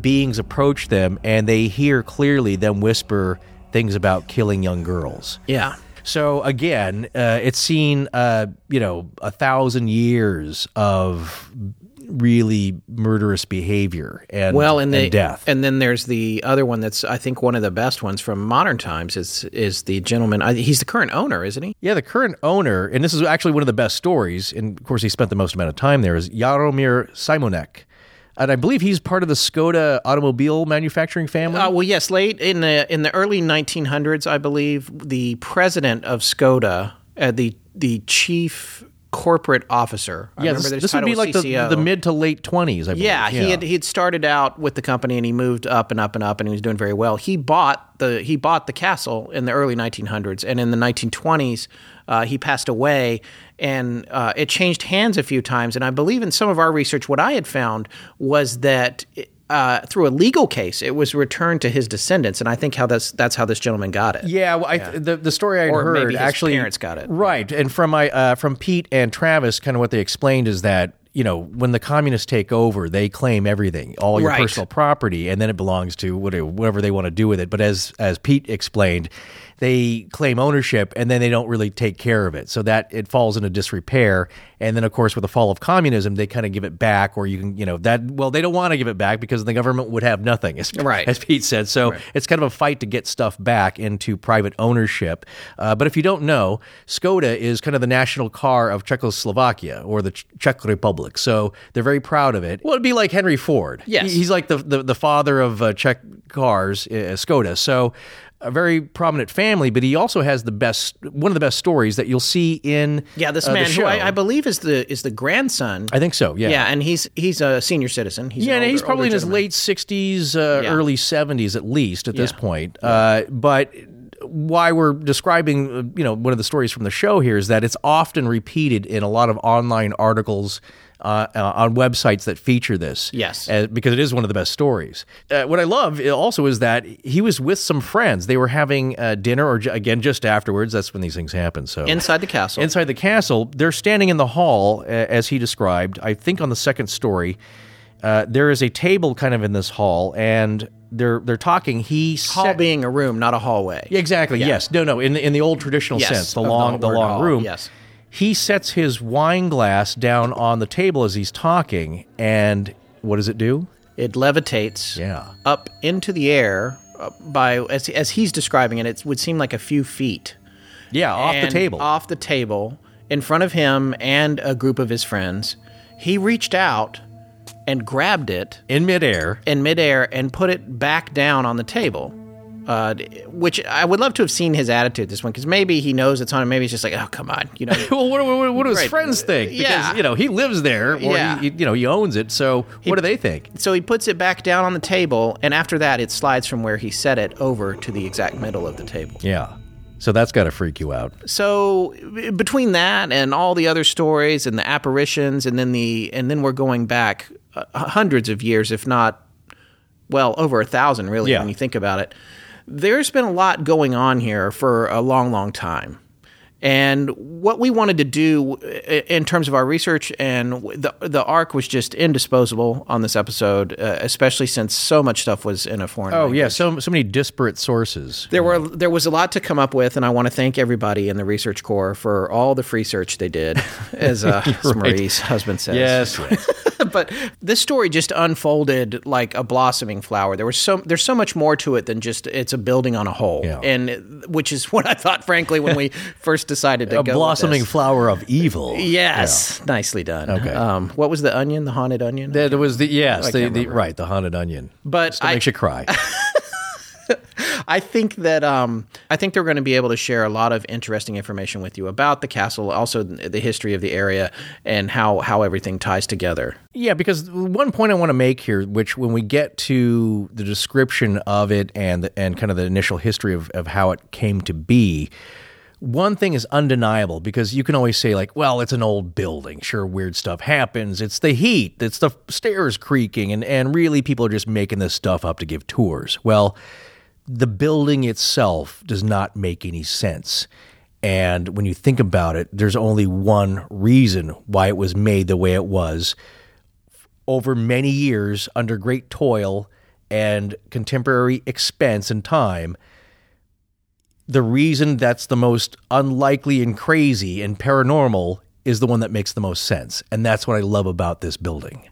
beings approach them, and they hear clearly them whisper things about killing young girls. yeah. So again, uh, it's seen, uh, you know, a thousand years of really murderous behavior and Well, and, the, death. and then there's the other one that's I think one of the best ones from modern times is is the gentleman. I, he's the current owner, isn't he? Yeah, the current owner, and this is actually one of the best stories, and of course he spent the most amount of time there, is Jaromir Simonek. And I believe he's part of the Skoda automobile manufacturing family. Uh, well, yes, late in the in the early 1900s, I believe the president of Skoda, uh, the the chief corporate officer. I yeah, remember this, this would be like the, the mid to late 20s, I believe. Yeah, he had he had started out with the company and he moved up and up and up and he was doing very well. He bought the he bought the castle in the early 1900s and in the 1920s uh, he passed away and uh, it changed hands a few times. And I believe in some of our research, what I had found was that. Uh, through a legal case, it was returned to his descendants, and I think how that's that's how this gentleman got it. Yeah, well, I, the the story I Or heard actually parents got it. right, and from my uh, from Pete and Travis, kind of what they explained is that you know when the communists take over, they claim everything, all your Right. personal property, and then it belongs to whatever, whatever they want to do with it. But as as Pete explained, they claim ownership and then they don't really take care of it, so that it falls into disrepair. And then, of course, with the fall of communism, they kind of give it back, or you can, you know, that well, they don't want to give it back because the government would have nothing, as, Right. as Pete said. So it's kind of a fight to get stuff back into private ownership. Uh, but if you don't know, Skoda is kind of the national car of Czechoslovakia or the Czech Republic. So they're very proud of it. Well, it'd be like Henry Ford. Yes. He's like the the, the father of uh, Czech cars, uh, Skoda. So. A very prominent family, but he also has the best, one of the best stories that you'll see in Yeah, this uh, man who. I, I believe is the is the grandson. I think so. Yeah. yeah, and he's he's a senior citizen. He's Yeah, and he's probably in his late 60s, uh, Yeah. early 70s at least at this Yeah. point. Uh, but why we're describing, uh, you know, one of the stories from the show here is that it's often repeated in a lot of online articles uh, uh, on websites that feature this. Yes. uh, because it is one of the best stories. Uh, what I love also is that he was with some friends. They were having uh, dinner, or ju- again, just afterwards. That's when these things happen. So inside the castle. Inside the castle, they're standing in the hall, as he described. I think on the second story, uh, there is a table kind of in this hall, and they're they're talking. He hall set- being a room, not a hallway. Yeah, exactly. Yes. No. No. In the, in the old traditional Yes, sense, the of the long the long hall, room. yes. He sets his wine glass down on the table as he's talking, and what does it do? It levitates Yeah. up into the air uh, by as as he's describing it. It would seem like a few feet Yeah, off the table. off the table, in front of him and a group of his friends. He reached out and grabbed it in midair. in midair and put it back down on the table. Uh, which I would love to have seen his attitude this one because maybe he knows it's on. Maybe he's just like, oh come on, you know. Well, what, what, what do his Right. friends think? Because Yeah. you know he lives there, or Yeah. he, you know he owns it. So what do they think? So he puts it back down on the table, and after that, it slides from where he set it over to the exact middle of the table. Yeah. So that's got to freak you out. So between that and all the other stories and the apparitions, and then the and then we're going back uh, hundreds of years, if not well over a thousand, really, Yeah. when you think about it. There's been a lot going on here for a long, long time. And what we wanted to do in terms of our research and the the arc was just indisposable on this episode, uh, especially since so much stuff was in a foreign. Oh language. yeah, so so many disparate sources. There were there was a lot to come up with, and I want to thank everybody in the research corps for all the free research they did, as, uh, as Marie's husband says. Yes. but this story just unfolded like a blossoming flower. There was so there's so much more to it than just it's a building on a hole, Yeah. and which is what I thought, frankly, when we first decided to a go blossoming flower of evil. Yes, nicely done. Okay. Um, what was the onion? The haunted onion? That was the yes, the, the right, the haunted onion. But Still I- makes you cry. I think that um, I think they're going to be able to share a lot of interesting information with you about the castle, also the history of the area, and how how everything ties together. Yeah, because one point I want to make here, which when we get to the description of it and and kind of the initial history of, of how it came to be, one thing is undeniable because you can always say like, well, it's an old building. Sure, weird stuff happens. It's the heat. It's the stairs creaking, and and really people are just making this stuff up to give tours. Well, the building itself does not make any sense. And when you think about it, there's only one reason why it was made the way it was over many years under great toil and contemporary expense and time. The reason that's the most unlikely and crazy and paranormal is the one that makes the most sense. And that's what I love about this building.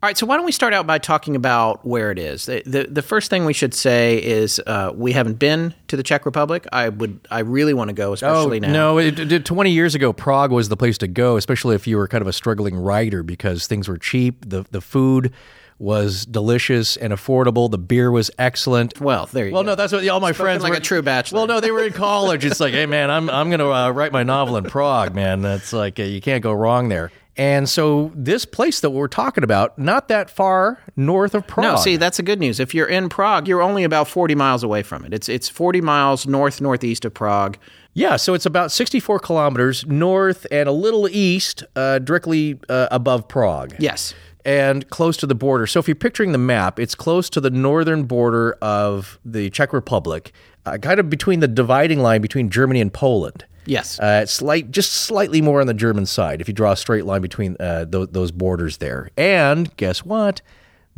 All right, so why don't we start out by talking about where it is? The the, the first thing we should say is uh, we haven't been to the Czech Republic. I would I really want to go, especially now. Oh, No, it, it- 20 years ago, Prague was the place to go, especially if you were kind of a struggling writer because things were cheap. The, the food was delicious and affordable. The beer was excellent. Well, there you Well, go. no, that's what all my friends like were. a true bachelor. Well, no, they were in college. It's like, hey, man, I'm I'm gonna uh, write my novel in Prague, man. That's like uh, you can't go wrong there. And so this place that we're talking about, not that far north of Prague. No, see, that's the good news. If you're in Prague, you're only about 40 miles away from it. It's it's 40 miles north northeast of Prague. Yeah, so it's about 64 kilometers north and a little east, uh, directly uh, above Prague. Yes. And close to the border. So if you're picturing the map, it's close to the northern border of the Czech Republic, uh, kind of between the dividing line between Germany and Poland. Yes. Uh, slight, just slightly more on the German side if you draw a straight line between uh, those, those borders there. And guess what?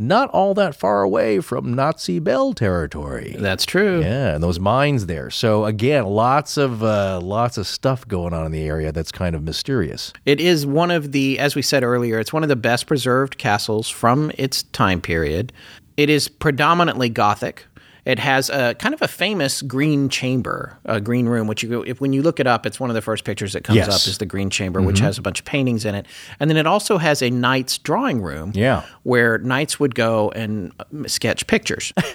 Not all that far away from Nazi Bell territory. That's true. Yeah, and those mines there. So again, lots of uh, lots of stuff going on in the area that's kind of mysterious. It is one of the, as we said earlier, it's one of the best preserved castles from its time period. It is predominantly Gothic. It has a kind of a famous green chamber, a green room, which you if when you look it up, it's one of the first pictures that comes Yes. up is the green chamber, which has a bunch of paintings in it, and then it also has a knight's drawing room, Yeah. where knights would go and uh, sketch pictures.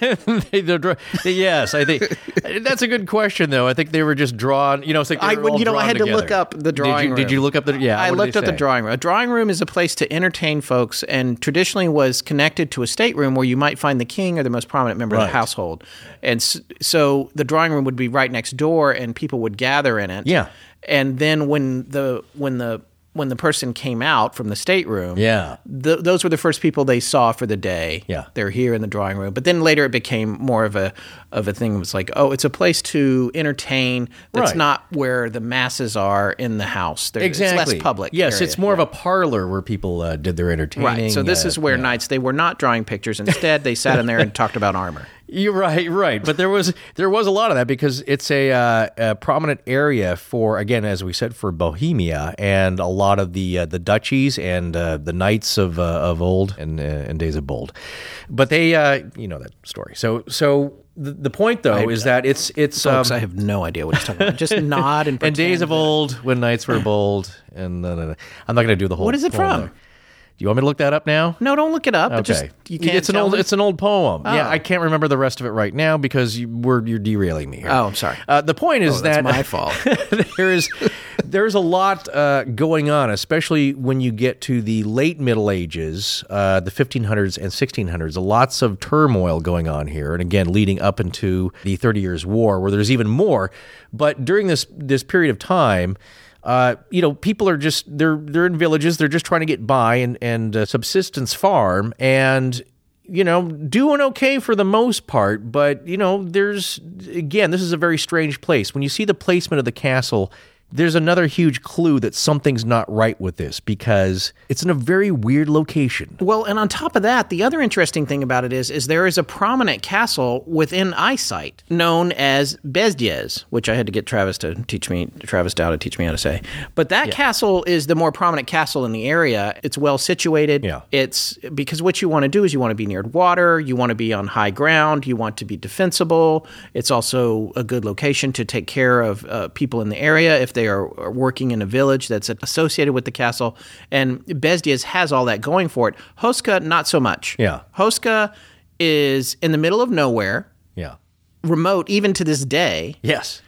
They- they- yes, I think that's a good question though. I think they were just drawn. You know, it's like I were would, all you know, I had to look up the Did drawing you, room. Did you look up the? Yeah, I looked up the drawing room. A drawing room is a place to entertain folks, and traditionally was connected to a stateroom where you might find the king or the most prominent member of the household. And s- so the drawing room would be right next door, and people would gather in it. Yeah. And then when the when the when the person came out from the stateroom, Yeah. th- those were the first people they saw for the day. Yeah. they're here in the drawing room. But then later it became more of a of a thing. It was like, oh, it's a place to entertain. That's Right. not where the masses are in the house. There- Exactly. it's less public. Yes, area. it's more of a parlor where people uh, did their entertaining. right. So this uh, is where yeah. knights they were not drawing pictures. Instead, they sat in there and talked about armor. You're right, right. But there was there was a lot of that because it's a, uh, a prominent area for again, as we said, for Bohemia and a lot of the uh, the duchies and uh, the knights of uh, of old and uh, and days of old. But they, uh, you know that story. So so the, the point though is that it's it's Folks, um, I have no idea what he's talking about. Just nod and and days of old when knights were bold and uh, I'm not going to do the whole. What is it from? there. Do you want me to look that up now? No, don't look it up. It Okay, Just, you can't. it's an old me? it's an old poem. Yeah, Oh. I can't remember the rest of it right now because you, we're you're derailing me here. Oh, I'm sorry. Uh, the point is Oh, that's that my fault. there is there's a lot uh, going on, especially when you get to the late Middle Ages, uh, the 1500s and 1600s. Lots of turmoil going on here, and again, leading up into the Thirty Years' War, where there's even more. But during this this period of time. Uh, you know, people are just they're they're in villages. They're just trying to get by and and uh, subsistence farm, and you know, doing okay for the most part, but you know, there's again, this is a very strange place. When you see the placement of the castle there's another huge clue that something's not right with this because it's in a very weird location. Well, and on top of that, the other interesting thing about it is, is there is a prominent castle within eyesight known as Bezděz, which I had to get Travis to teach me, Travis Dow to teach me how to say. But that castle is the more prominent castle in the area. It's well situated. Yeah. It's because what you want to do is you want to be near water, you want to be on high ground, you want to be defensible. It's also a good location to take care of uh, people in the area if they are, are working in a village that's associated with the castle. And Bezděz has all that going for it. Houska, not so much. Yeah. Houska is in the middle of nowhere, Yeah. remote even to this day, Yes.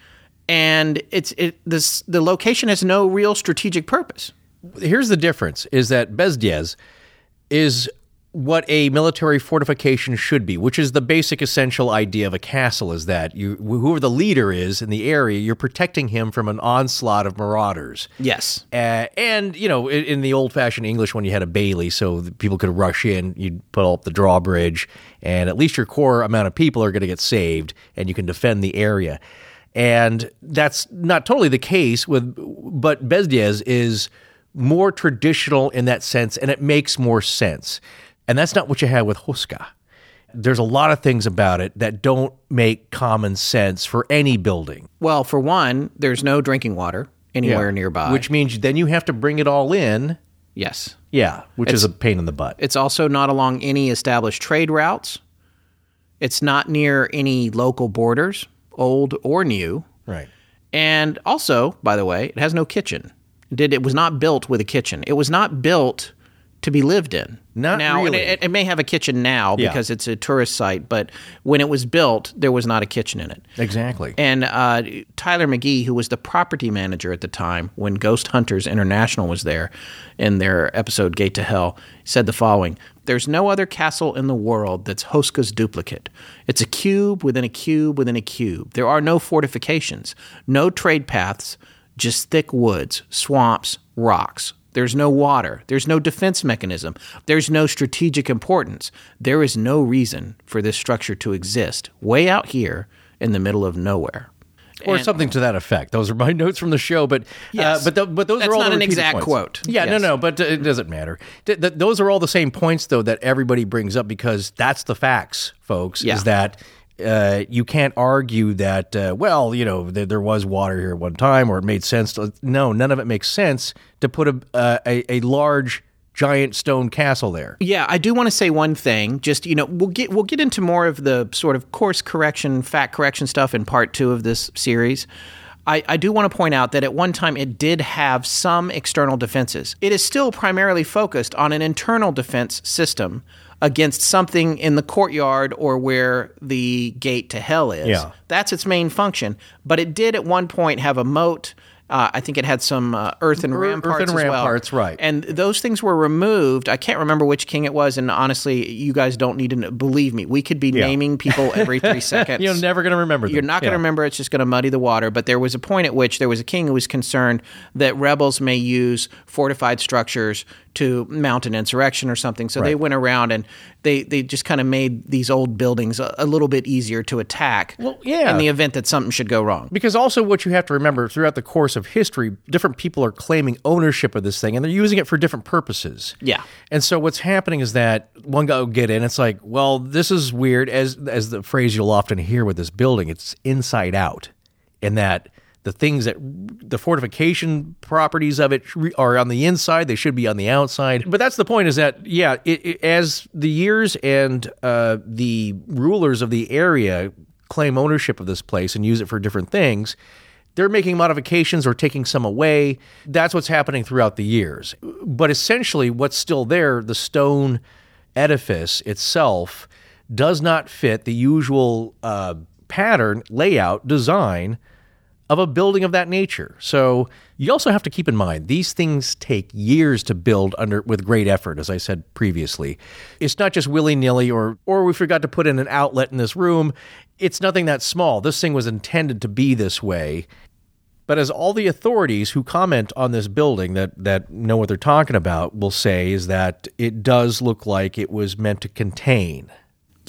and it's it this the location has no real strategic purpose. Here's the difference is that Bezděz is what a military fortification should be, which is the basic essential idea of a castle is that you whoever the leader is in the area, you're protecting him from an onslaught of marauders. Yes. Uh, and you know, in, in the old-fashioned English, when you had a bailey, so people could rush in, you'd put up the drawbridge, and at least your core amount of people are going to get saved, and you can defend the area. And that's not totally the case with, but Bezděz is more traditional in that sense, and it makes more sense. And that's not what you had with Houska. There's a lot of things about it that don't make common sense for any building. Well, for one, there's no drinking water anywhere nearby. Which means then you have to bring it all in. yes. Yeah, which is a pain in the butt. It's also not along any established trade routes. It's not near any local borders, old or new. Right. And also, by the way, it has no kitchen. Did it was not built with a kitchen. It was not built to be lived in. Not now, really. it, it may have a kitchen now Yeah. because it's a tourist site, but when it was built, there was not a kitchen in it. Exactly. And uh, Tyler McGee, who was the property manager at the time when Ghost Hunters International was there in their episode Gate to Hell, said the following There's no other castle in the world that's Houska's duplicate. It's a cube within a cube within a cube. There are no fortifications, no trade paths, just thick woods, swamps, rocks. There's no water. There's no defense mechanism. There's no strategic importance. There is no reason for this structure to exist way out here in the middle of nowhere. or And- something to that effect. Those are my notes from the show, but Yes. uh, but th- but those are all not the an exact points. quote. Yeah, Yes. no, no, but uh, it doesn't matter. Th- th- those are all the same points though that everybody brings up because that's the facts, folks. Yeah. Is that uh, you can't argue that uh, well, you know, th- there was water here at one time, or it made sense. To, no, none of it makes sense to put a uh, a, a large giant stone castle there. Yeah, I do want to say one thing. Just you know, we'll get we'll get into more of the sort of course correction, fact correction stuff in part two of this series. I, I do want to point out that at one time it did have some external defenses. It is still primarily focused on an internal defense system against something in the courtyard or where the gate to hell is. Yeah. That's its main function. But it did at one point have a moat. Uh, I think it had some uh, earthen Ear- ramparts earthen as well. ramparts, right. And those things were removed. I can't remember which king it was, and honestly, you guys don't need to know. believe me. We could be naming people every three seconds. You're never going to remember them. You're not going to Yeah. remember. It's just going to muddy the water. But there was a point at which there was a king who was concerned that rebels may use fortified structures to mount an insurrection or something. So they went around and they they just kind of made these old buildings a, a little bit easier to attack. Well, yeah. In the event that something should go wrong. Because also, what you have to remember throughout the course of history, different people are claiming ownership of this thing and they're using it for different purposes. Yeah. And so what's happening is that one guy will get in. It's like, well, this is weird. As as the phrase you'll often hear with this building, it's inside out, in that the things that the fortification properties of it are on the inside, they should be on the outside. But that's the point. Is that yeah? It, it, as the years and uh, the rulers of the area claim ownership of this place and use it for different things they're making modifications or taking some away. That's what's happening throughout the years. But essentially, what's still there, the stone edifice itself, does not fit the usual uh, pattern, layout, design of a building of that nature. So you also have to keep in mind these things take years to build under with great effort, as I said previously. It's not just willy nilly or or we forgot to put in an outlet in this room. It's nothing that small. This thing was intended to be this way. But as all the authorities who comment on this building that that know what they're talking about will say is that it does look like it was meant to contain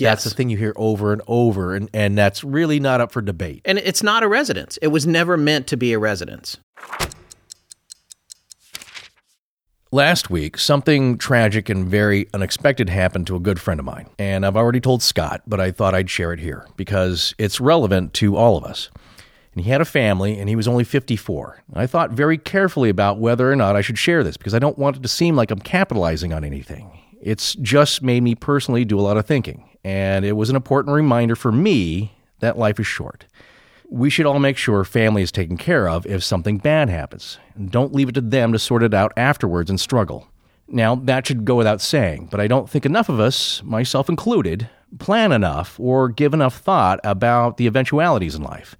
That's the thing you hear over and over, and, and that's really not up for debate. And it's not a residence. It was never meant to be a residence. Last week, something tragic and very unexpected happened to a good friend of mine. And I've already told Scott, but I thought I'd share it here because it's relevant to all of us. And he had a family and he was only 54. I thought very carefully about whether or not I should share this because I don't want it to seem like I'm capitalizing on anything. It's just made me personally do a lot of thinking. And it was an important reminder for me that life is short. We should all make sure family is taken care of if something bad happens. Don't leave it to them to sort it out afterwards and struggle. Now, that should go without saying, but I don't think enough of us, myself included, plan enough or give enough thought about the eventualities in life.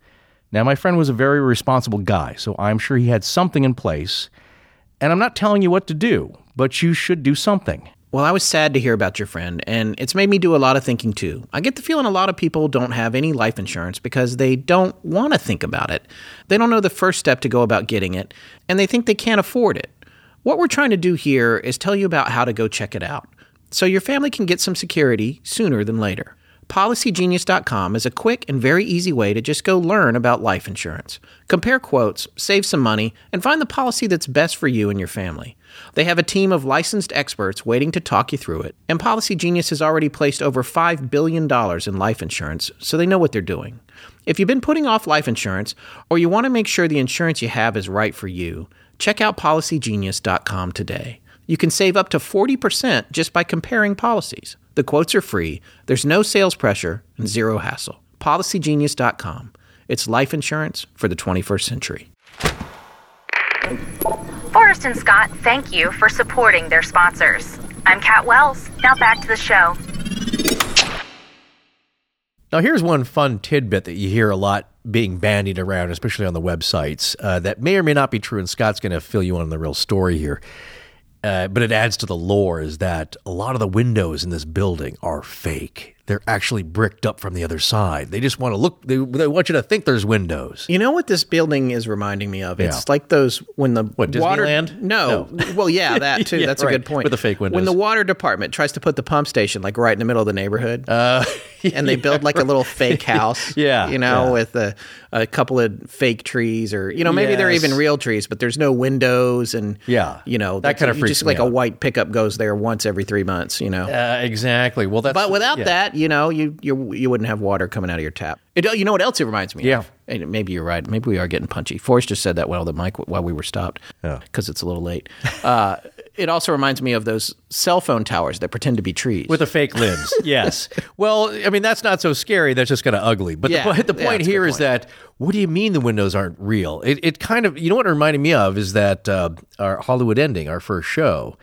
Now, my friend was a very responsible guy, so I'm sure he had something in place. And I'm not telling you what to do, but you should do something. Well, I was sad to hear about your friend, and it's made me do a lot of thinking too. I get the feeling a lot of people don't have any life insurance because they don't want to think about it. They don't know the first step to go about getting it, and they think they can't afford it. What we're trying to do here is tell you about how to go check it out so your family can get some security sooner than later. PolicyGenius.com is a quick and very easy way to just go learn about life insurance. Compare quotes, save some money, and find the policy that's best for you and your family. They have a team of licensed experts waiting to talk you through it, and Policy Genius has already placed over $5 billion in life insurance, so they know what they're doing. If you've been putting off life insurance, or you want to make sure the insurance you have is right for you, check out PolicyGenius.com today. You can save up to 40% just by comparing policies. The quotes are free, there's no sales pressure, and zero hassle. PolicyGenius.com. It's life insurance for the 21st century. Forrest and Scott thank you for supporting their sponsors. I'm Kat Wells. Now back to the show. Now, here's one fun tidbit that you hear a lot being bandied around, especially on the websites, uh, that may or may not be true, and Scott's going to fill you in on the real story here. Uh, but it adds to the lore is that a lot of the windows in this building are fake. They're actually bricked up from the other side. They just want to look, they, they want you to think there's windows. You know what this building is reminding me of? It's Yeah. like those when the What, water. Disneyland? No. well, yeah, that too. Yeah, That's a good point. With the fake windows. When the water department tries to put the pump station like right in the middle of the neighborhood, uh, and they build like a little fake house. Yeah, you know, yeah. with a, a couple of fake trees, or you know, maybe they're even real trees, but there's no windows, and Yeah. you know, That kinda you just like a white pickup goes there once every three months. You know. Uh, exactly. Well, that's But without yeah. that, you know, you you you wouldn't have water coming out of your tap. It, you know what else it reminds me Yeah. of? And maybe you're right. Maybe we are getting punchy. Forrest just said that while the mic while we were stopped because it's a little late. Uh, it also reminds me of those cell phone towers that pretend to be trees. with the fake limbs. yes. Well, I mean that's not so scary. That's just kind of ugly. But Yeah. the, the point a here is point. that what do you mean the windows aren't real? It, it kind of you know what it reminded me of is that uh, our Hollywood ending, our first show.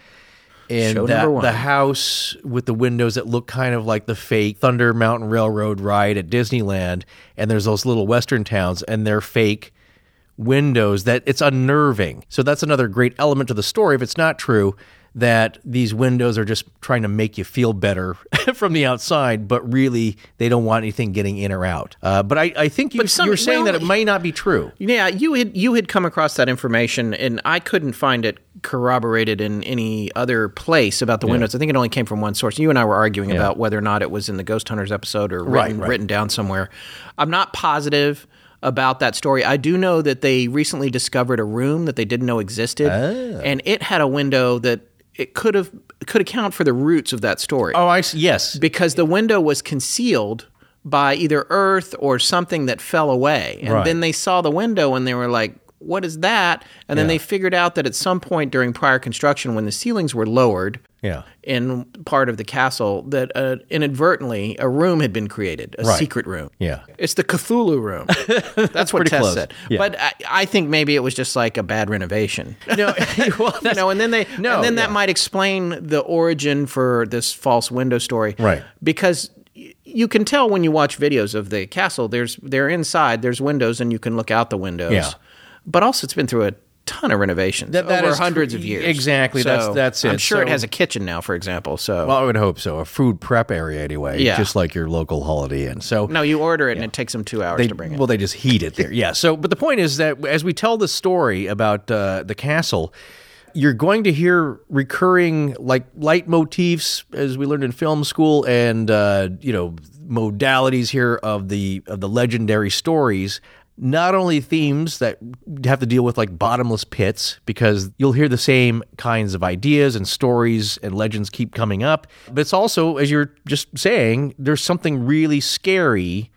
And Show that, one. the house with the windows that look kind of like the fake Thunder Mountain Railroad ride at Disneyland, and there's those little western towns, and they're fake windows that it's unnerving. So that's another great element to the story. If it's not true, that these windows are just trying to make you feel better from the outside, but really they don't want anything getting in or out. Uh, but I, I think you, some- you're saying well, that it may not be true. Yeah, you had you had come across that information, and I couldn't find it corroborated in any other place about the windows. I think it only came from one source. You and I were arguing about whether or not it was in the Ghost Hunters episode or Right, right. written down somewhere. I'm not positive about that story. I do know that they recently discovered a room that they didn't know existed, Ah. and it had a window that it could have could account for the roots of that story Oh, I see. Yes. because the window was concealed by either earth or something that fell away. And Right. then they saw the window and they were like, what is that? And then Yeah. they figured out that at some point during prior construction, when the ceilings were lowered Yeah. in part of the castle, that uh, inadvertently a room had been created, a Right. secret room. Yeah. It's the Cthulhu room. That's what Tess close. said. Yeah. But I, I think maybe it was just like a bad renovation. No, well, you know, and then they No, and then yeah. that might explain the origin for this false window story, Right. Because you can tell when you watch videos of the castle. There's they're inside. There's windows, and you can look out the windows. Yeah. But also, it's been through a ton of renovations That- that over is hundreds of years. Exactly, that's- So that's it. I'm sure it has a kitchen now, for example. So Well, I would hope so. A food prep area, anyway. Yeah. Just like your local Holiday Inn. So no, you order it, and it takes them two hours They, to bring it. well, they just heat it there. Yeah. So, but the point is that as we tell the story about uh, the castle, you're going to hear recurring like leitmotifs as we learned in film school, and uh, you know modalities here of the of the legendary stories. Not only themes that have to deal with like bottomless pits, because you'll hear the same kinds of ideas and stories and legends keep coming up, but it's also, as you're just saying, there's something really scary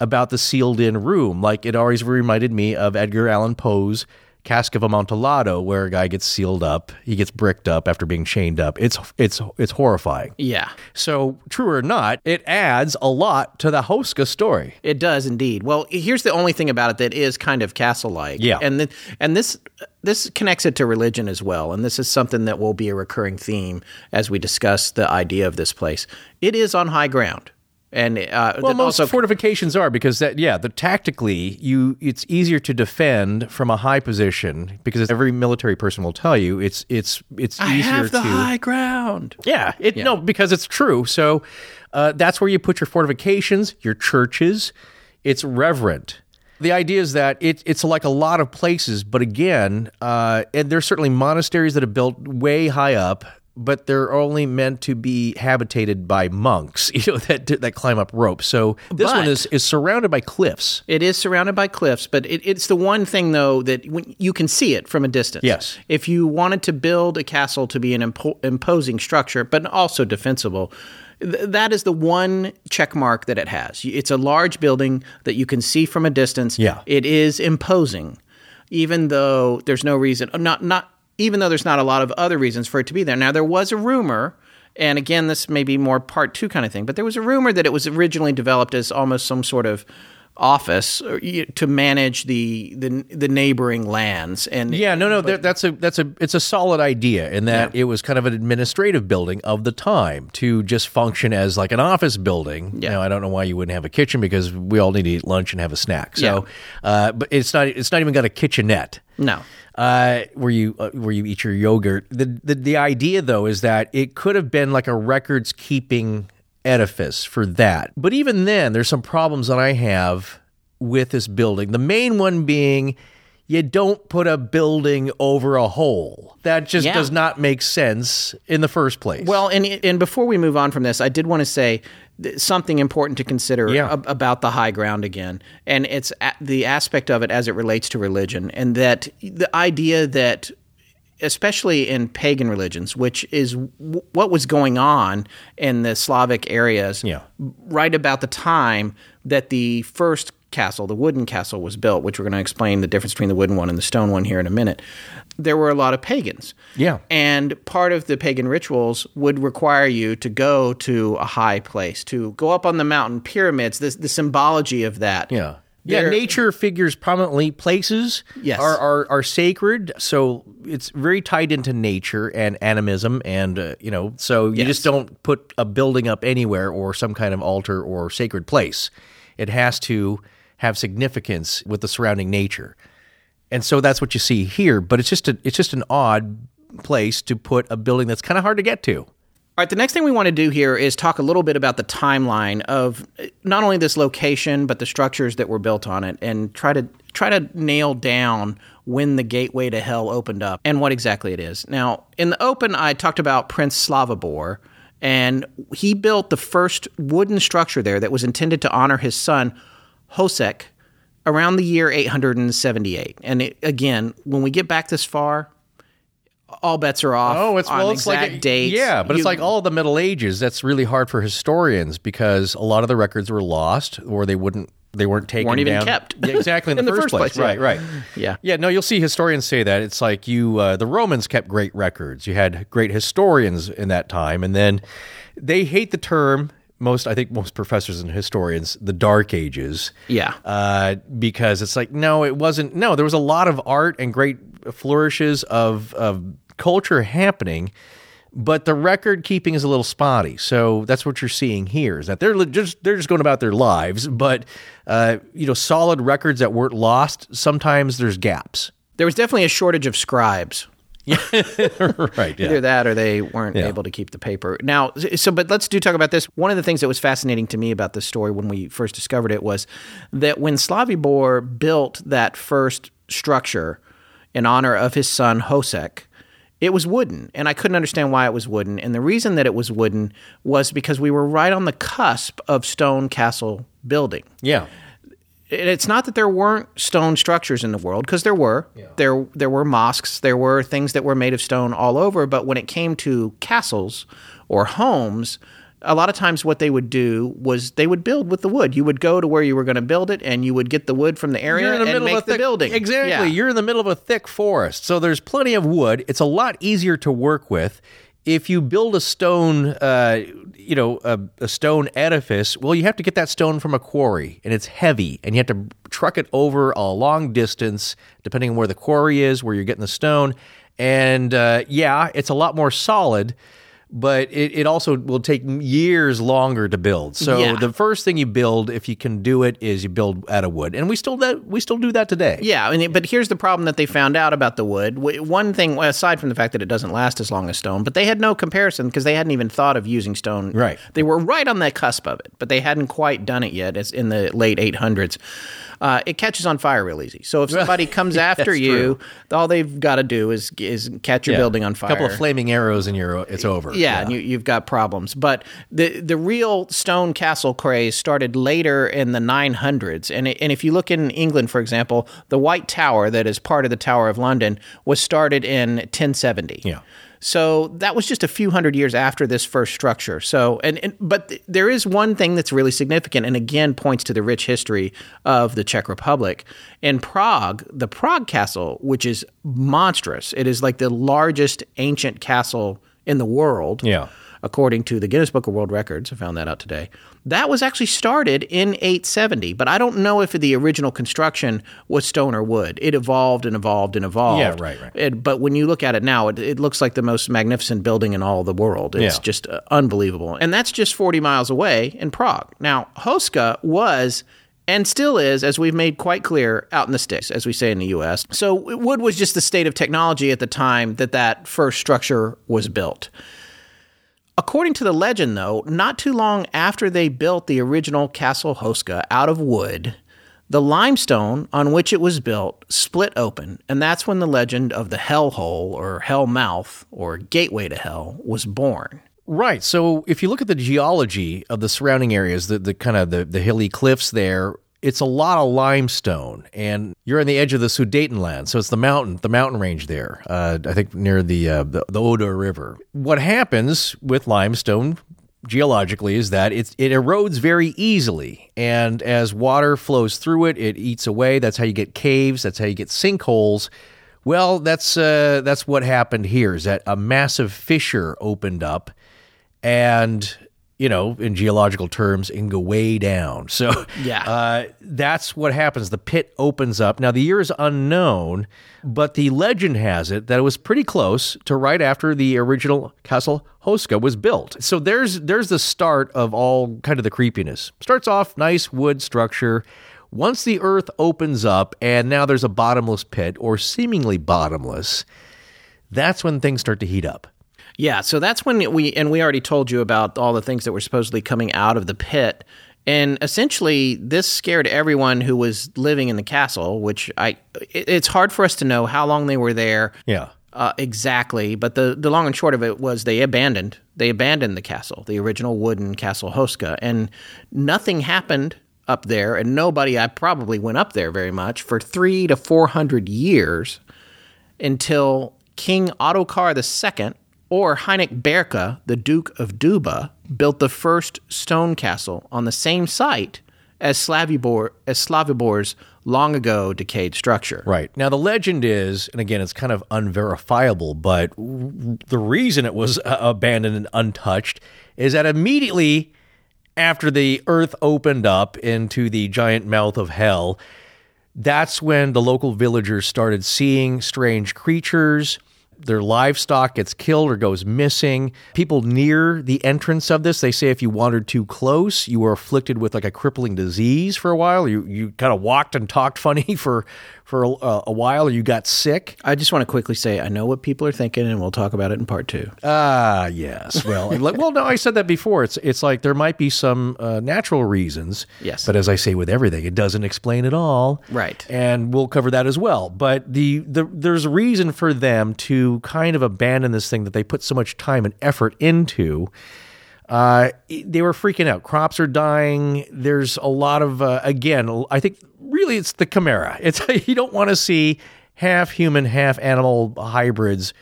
about the sealed in room. Like it always reminded me of Edgar Allan Poe's Cask of Amontillado, where a guy gets sealed up, he gets bricked up after being chained up. It's it's it's horrifying. Yeah. So true or not, it adds a lot to the Houska story. It does indeed. Well, here's the only thing about it that is kind of castle-like. Yeah. and then and this this connects it to religion as well, and this is something that will be a recurring theme as we discuss the idea of this place. It is on high ground, and uh, Well, most also fortifications are because that yeah, the tactically you it's easier to defend from a high position because every military person will tell you it's it's it's I easier have the to high ground. Yeah, it no because it's true. So uh, that's where you put your fortifications, your churches. It's reverent. The idea is that it, it's like a lot of places, but again, uh, and there's certainly monasteries that are built way high up, but they're only meant to be habitated by monks, you know, that that climb up ropes. So this one is is surrounded by cliffs. It is surrounded by cliffs, but it, it's the one thing though that when, you can see it from a distance. Yes. If you wanted to build a castle to be an impo- imposing structure, but also defensible, th- that is the one check mark that it has. It's a large building that you can see from a distance. Yeah. It is imposing, even though there's no reason. Not not even though there's not a lot of other reasons for it to be there. Now there was a rumor. And again, this may be more part two kind of thing, but there was a rumor that it was originally developed as almost some sort of office to manage the, the the neighboring lands. And Yeah, no, no, that, that's a that's a it's a solid idea in that it was kind of an administrative building of the time to just function as like an office building. Yeah. Now, I don't know why you wouldn't have a kitchen because we all need to eat lunch and have a snack. So, uh, but it's not it's not even got a kitchenette. no, Uh, where you uh, where you eat your yogurt. The, the the idea though is that it could have been like a records keeping edifice for that. But even then, there's some problems that I have with this building. The main one being you don't put a building over a hole. That just Yeah. does not make sense in the first place. Well, and and before we move on from this, I did want to say th- something important to consider Yeah. ab- about the high ground again, and it's a- the aspect of it as it relates to religion, and that the idea that especially in pagan religions, which is w- what was going on in the Slavic areas Yeah. right about the time that the first castle, the wooden castle, was built, which we're going to explain the difference between the wooden one and the stone one here in a minute. There were a lot of pagans. Yeah. And part of the pagan rituals would require you to go to a high place, to go up on the mountain, pyramids, the, the symbology of that. Yeah. Yeah, There- nature figures prominently. Places Yes. are, are are sacred, so it's very tied into nature and animism, and uh, you know, so you Yes. just don't put a building up anywhere or some kind of altar or sacred place. It has to have significance with the surrounding nature, and so that's what you see here. But it's just a it's just an odd place to put a building that's kind of hard to get to. All right, the next thing we want to do here is talk a little bit about the timeline of uh, not only this location but the structures that were built on it, and try to try to nail down when the gateway to hell opened up and what exactly it is. Now, in the open, I talked about Prince Slavibor, and he built the first wooden structure there that was intended to honor his son Hosek around the year 878. And it, again, when we get back this far. All bets are off. Oh, it's well, it's exact like a, dates. yeah, but it's like all the Middle Ages. That's really hard for historians because a lot of the records were lost, or they wouldn't, they weren't taken Weren't even down. kept. Yeah, exactly in, In the, the first, first place. place, Right, right. Yeah. yeah. No, you'll see historians say that it's like you. Uh, the Romans kept great records. You had great historians in that time, and then they hate the term. Most, I think, most professors and historians, the Dark Ages Yeah. uh, because it's like no, it wasn't. No, there was a lot of art and great flourishes of of culture happening, but the record keeping is a little spotty. So that's what you're seeing here is that they're just they're just going about their lives, but uh, you know, solid records that weren't lost. Sometimes there's gaps. There was definitely a shortage of scribes. right. Either that or they weren't Yeah. able to keep the paper. Now, so, but let's do talk about this. One of the things that was fascinating to me about this story when we first discovered it was that when Slavibor built that first structure in honor of his son Hosek, It was wooden, and I couldn't understand why it was wooden. And the reason that it was wooden was because we were right on the cusp of stone castle building. Yeah. And it's not that there weren't stone structures in the world because there were. There there were mosques, there were things that were made of stone all over, but when it came to castles or homes, a lot of times what they would do was they would build with the wood. You would go to where you were going to build it and you would get the wood from the area You're in the and middle make of a the thick, building. Exactly. Yeah. You're in the middle of a thick forest, so there's plenty of wood. It's a lot easier to work with. If you build a stone, uh, you know, a, a stone edifice, well, you have to get that stone from a quarry, and it's heavy, and you have to truck it over a long distance, depending on where the quarry is, where you're getting the stone. And uh, yeah, it's a lot more solid, but it, it also will take years longer to build. So Yeah. the first thing you build, if you can do it, is you build out of wood, and we still that we still do that today. Yeah, and it- but here's the problem that they found out about the wood. One thing, aside from the fact that it doesn't last as long as stone, but they had no comparison because they hadn't even thought of using stone. Right. They were right on the cusp of it, but they hadn't quite done it yet. It's in the late 800s. Uh, it catches on fire real easy. So if somebody comes after That's you, all they've got to do is is catch your Yeah. building on fire. A couple of flaming arrows, and you're it's over. Yeah, and you, you've got problems. But the the real stone castle craze started later in the 900s. And, it, and if you look in England, for example, the White Tower, that is part of the Tower of London, was started in 1070. Yeah. So that was just a few hundred years after this first structure. So, and, and but th- there is one thing that's really significant, and again points to the rich history of the Czech Republic. In Prague, the Prague Castle, which is monstrous, it is like the largest ancient castle in the world Yeah. According to the Guinness Book of World Records. I found that out today. That was actually started in 870, but I don't know if the original construction was stone or wood. It evolved and evolved and evolved. Yeah, right, right. It- but when you look at it now, it, it looks like the most magnificent building in all the world. It's Yeah. just uh, unbelievable. And that's just 40 miles away in Prague. Now, Houska was and still is, as we've made quite clear, out in the sticks, as we say in the U.S. So wood was just the state of technology at the time that that first structure was built. According to the legend, though, not too long after they built the original Castle Houska out of wood, the limestone on which it was built split open, and that's when the legend of the Hell Hole or Hell Mouth or Gateway to Hell was born. Right. So if you look at the geology of the surrounding areas, the, the kind of the, the hilly cliffs there, it's a lot of limestone, and you're on the edge of the Sudetenland, so it's the mountain, the mountain range there. Uh, I think near the, uh, the the Oder River. What happens with limestone geologically is that it's, it erodes very easily, and as water flows through it, it eats away. That's how you get caves. That's how you get sinkholes. Well, that's uh, that's what happened here. Is that a massive fissure opened up, and you know, in geological terms, and go way down. So Yeah. uh, that's what happens. The pit opens up. Now the year is unknown, but the legend has it that it was pretty close to right after the original Castle Houska was built. So there's there's the start of all kind of the creepiness. Starts off nice wood structure. Once the earth opens up and now there's a bottomless pit or seemingly bottomless, that's when things start to heat up. Yeah, so that's when we and we already told you about all the things that were supposedly coming out of the pit. And essentially, this scared everyone who was living in the castle, which I it- it's hard for us to know how long they were there. Yeah. Uh, exactly, but the the long and short of it was they abandoned they abandoned the castle, the original wooden castle Houska, and nothing happened up there, and nobody I probably went up there very much for three to four hundred years until King Ottokar II or Heinrich Berke, the Duke of Duba, built the first stone castle on the same site as Slavibor as Slavibor's long ago decayed structure. Right. Now, the legend is, and again, it's kind of unverifiable, but the reason it was uh, abandoned and untouched is that immediately after the earth opened up into the giant mouth of hell, that's when the local villagers started seeing strange creatures. Their livestock gets killed or goes missing. People near the entrance of this, they say if you wandered too close, you were afflicted with like a crippling disease for a while. You you kind of walked and talked funny for for a, a while, or you got sick. I just want to quickly say I know what people are thinking, and we'll talk about it in part two. Ah, yes. Well, like- well, no, I said that before. It's it's like there might be some uh, natural reasons. Yes. But as I say with everything, it doesn't explain it all. Right. And we'll cover that as well. But the, the there's a reason for them to to kind of abandon this thing that they put so much time and effort into. Uh, they were freaking out. Crops are dying. There's a lot of uh, again. I think really it's the chimera. It's you don't want to see half human, half animal hybrids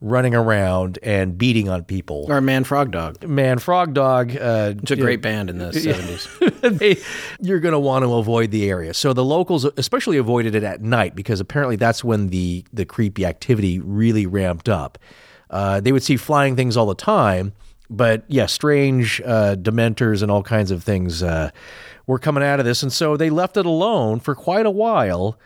running around and beating on people. Or Man Frog Dog. Man, Frog Dog. Uh, It's a great band in the 70s. they, you're going to want to avoid the area. So the locals especially avoided it at night because apparently that's when the the creepy activity really ramped up. Uh, they would see flying things all the time, but yeah, strange uh, dementors and all kinds of things uh, were coming out of this, and so they left it alone for quite a while.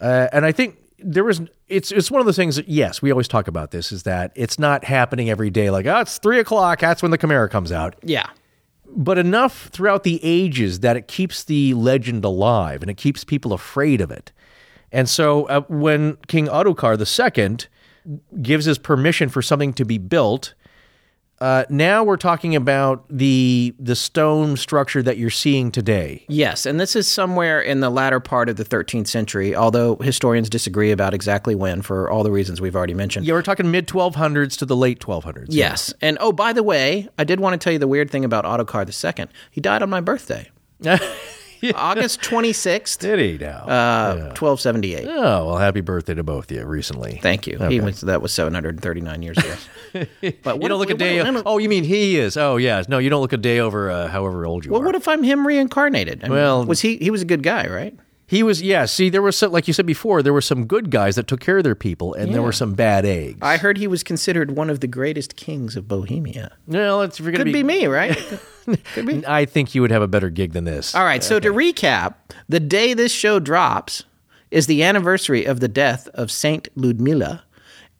Uh, and I think there was it's it's one of those things that yes, we always talk about this is that it's not happening every day. Like oh, it's three o'clock, that's when the Chimera comes out yeah. but enough throughout the ages that it keeps the legend alive and it keeps people afraid of it. And so uh, when King Ottokar II gives his permission for something to be built, uh, now we're talking about the the stone structure that you're seeing today. Yes, and this is somewhere in the latter part of the 13th century, although historians disagree about exactly when for all the reasons we've already mentioned. Yeah, we're talking mid 1200s to the late 1200s. Yes. And oh, by the way, I did want to tell you the weird thing about Ottokar II. He died on my birthday, August 26th, Did he now? uh, 1278. oh, well, happy birthday to both of you recently. Thank you. He was, that was 739 years ago. but you what don't if- look a day. what- oh, you mean he is? Oh, yeah. No, you don't look a day over uh, however old you Well, are. what if I'm him reincarnated? I mean, Well- was he? He was a good guy, right? He was, yeah. See, there was some, like you said before, there were some good guys that took care of their people, and there were some bad eggs. I heard he was considered one of the greatest kings of Bohemia. well, it's, if you're Could be me, right? Could be. I think you would have a better gig than this. All right. So to recap, the day this show drops is the anniversary of the death of Saint Ludmilla,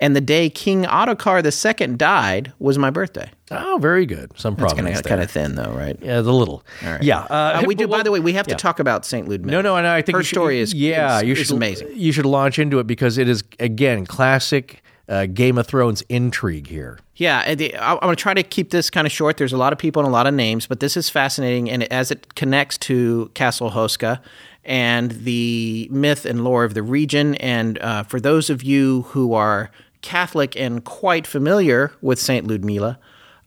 and the day King Ottokar II died was my birthday. Oh, very good. Some It's problem. kind of kind of thin, though, right? Yeah, the little. All right. Yeah. Uh, we but do. By the way, we have to talk about Saint Ludmilla. No, no, and I think her you should- story is yeah, is, you is should amazing. You should launch into it because it is again classic uh, Game of Thrones intrigue here. Yeah, I'm going to try to keep this kind of short. There's a lot of people and a lot of names, but this is fascinating, and as it connects to Castle Houska and the myth and lore of the region, and uh, for those of you who are Catholic and quite familiar with Saint Ludmila,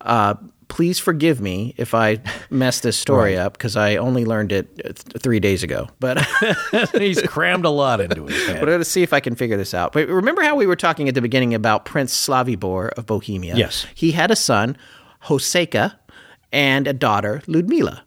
uh, please forgive me if I mess this story up because I only learned it th- three days ago. But He's crammed a lot into his head. But let's see if I can figure this out. But remember how we were talking at the beginning about Prince Slavibor of Bohemia? Yes. He had a son, Hoseka, and a daughter, Ludmila.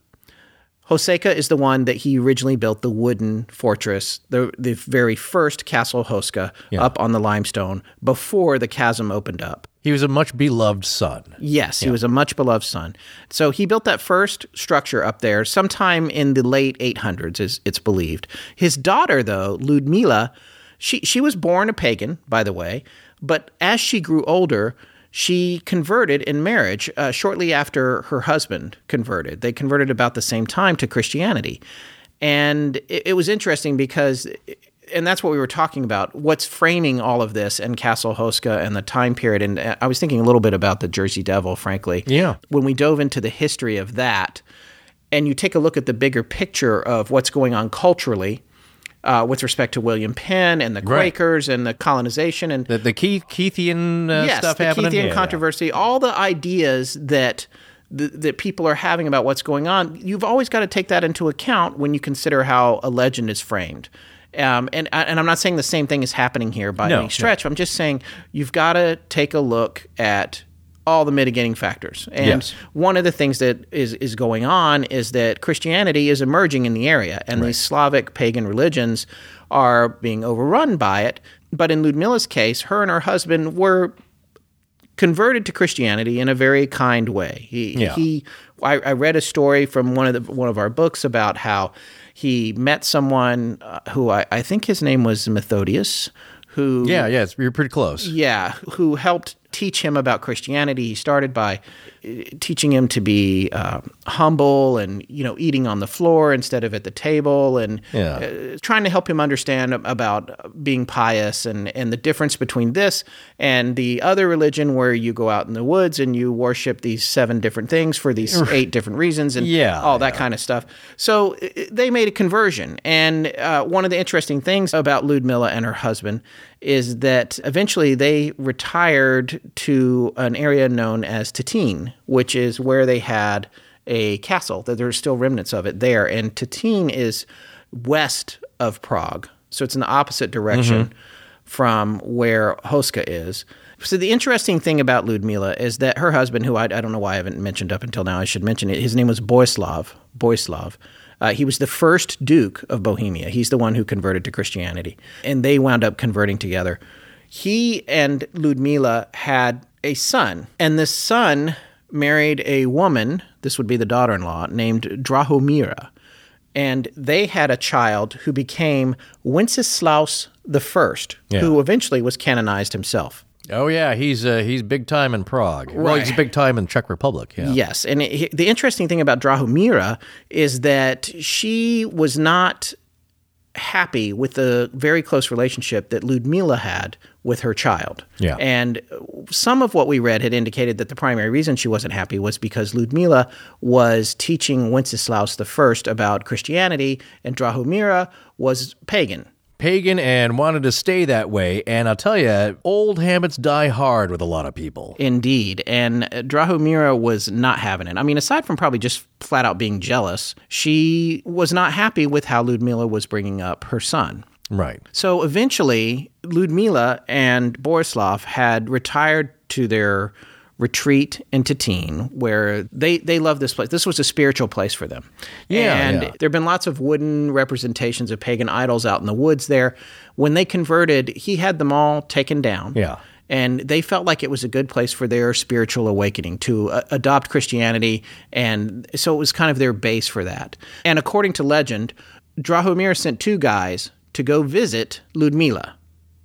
Hoseka is the one that he originally built the wooden fortress, the the very first Castle Houska up on the limestone before the chasm opened up. He was a much beloved son. Yes, he was a much beloved son. So he built that first structure up there sometime in the late 800s, is it's believed. His daughter, though, Ludmila, she she was born a pagan, by the way, but as she grew older, she converted in marriage uh, shortly after her husband converted. They converted about the same time to Christianity, and it, it was interesting because and that's what we were talking about. What's framing all of this and Castle Houska and the time period? And uh, I was thinking a little bit about the Jersey Devil, frankly. Yeah. When we dove into the history of that, and you take a look at the bigger picture of what's going on culturally. Uh, with respect to William Penn and the Right. Quakers and the colonization and The, the Keith, Keithian uh, yes, stuff the happening. Keithian Yeah, yeah. controversy, all the ideas that th- that people are having about what's going on, you've always got to take that into account when you consider how a legend is framed. Um, and and I'm not saying the same thing is happening here by No, any stretch. I'm just saying you've got to take a look at all the mitigating factors. And Yes. one of the things that is is going on is that Christianity is emerging in the area, and these Slavic pagan religions are being overrun by it. But in Ludmilla's case, her and her husband were converted to Christianity in a very kind way. He Yeah. he I, I read a story from one of the one of our books about how he met someone uh, who I, I think his name was Methodius, who Yeah, yeah, you're pretty close. yeah, who helped teach him about Christianity. He started by teaching him to be uh, humble and you know eating on the floor instead of at the table, and Yeah. uh, trying to help him understand about being pious and and the difference between this and the other religion where you go out in the woods and you worship these seven different things for these eight different reasons and Yeah, all that kind of stuff. So i- they made a conversion, and uh, one of the interesting things about Ludmilla and her husband is that eventually they retired to an area known as Tatine, which is where they had a castle. That there's still remnants of it there, and Tatine is west of Prague, so it's in the opposite direction from where Houska is. So the interesting thing about Ludmila is that her husband, who I, I don't know why I haven't mentioned up until now, I should mention it. His name was Boislav. Boislav. Uh, he was the first Duke of Bohemia. He's the one who converted to Christianity, and they wound up converting together. He and Ludmila had a son, and this son married a woman. This would be the daughter-in-law named Drahomira and they had a child who became Wenceslaus I, Yeah. who eventually was canonized himself. Oh yeah, he's uh, he's big time in Prague. Well, he's big time in Czech Republic. Yeah. Yes, and it, the interesting thing about Drahomira is that she was not happy with the very close relationship that Ludmila had with her child. Yeah. And some of what we read had indicated that the primary reason she wasn't happy was because Ludmila was teaching Wenceslaus I about Christianity and Drahomira was pagan. Pagan and wanted to stay that way. And I'll tell you, old habits die hard with a lot of people. Indeed. And Drahomira was not having it. I mean, aside from probably just flat out being jealous, she was not happy with how Ludmila was bringing up her son. Right. So eventually, Ludmila and Borislav had retired to their retreat in Tatine, where they, they love this place. This was a spiritual place for them. Yeah, And yeah. there have been lots of wooden representations of pagan idols out in the woods there. When they converted, he had them all taken down. Yeah. And they felt like it was a good place for their spiritual awakening to uh, adopt Christianity. And so it was kind of their base for that. And according to legend, Drahomir sent two guys to go visit Ludmila.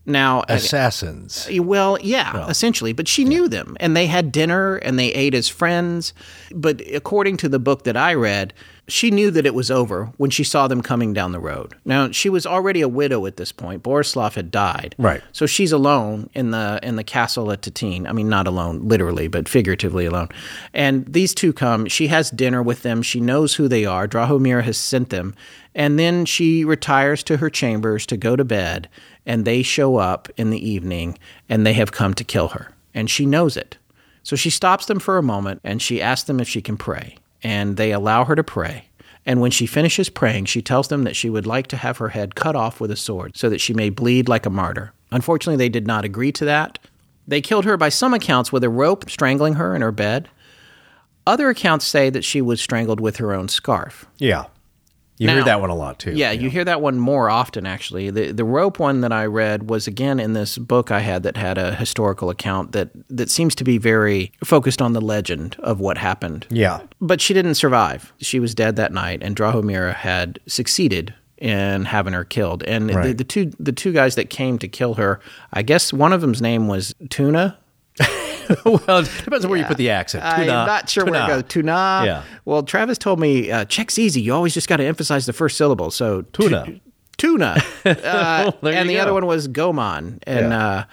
Now, Assassins. Uh, well, yeah, essentially. But she knew them, and they had dinner, and they ate as friends. But according to the book that I read, she knew that it was over when she saw them coming down the road. Now, she was already a widow at this point. Borislav had died, Right. So she's alone in the in the castle at Tatine. I mean, not alone, literally, but figuratively alone. And these two come. She has dinner with them. She knows who they are. Drahomir has sent them, and then she retires to her chambers to go to bed. And they show up in the evening, and they have come to kill her, and she knows it. So she stops them for a moment, and she asks them if she can pray, and they allow her to pray. And when she finishes praying, she tells them that she would like to have her head cut off with a sword so that she may bleed like a martyr. Unfortunately, they did not agree to that. They killed her by some accounts with a rope, strangling her in her bed. Other accounts say that she was strangled with her own scarf. Yeah. You hear that one a lot too. Yeah, you hear that one more often, actually. The, the rope one that I read was again in this book I had that had a historical account that, that seems to be very focused on the legend of what happened. Yeah. But she didn't survive. She was dead that night, and Drahomira had succeeded in having her killed. And the, the two the two guys that came to kill her, I guess one of them's name was Tuna. well, it depends on where you put the accent. I'm Tuna. not sure where Tuna. it goes. Tuna. Yeah. Well, Travis told me uh, check's easy. You always just got to emphasize the first syllable. So tu- Tuna. tuna. Uh, There and you the go. other one was Goman, and Yeah. uh,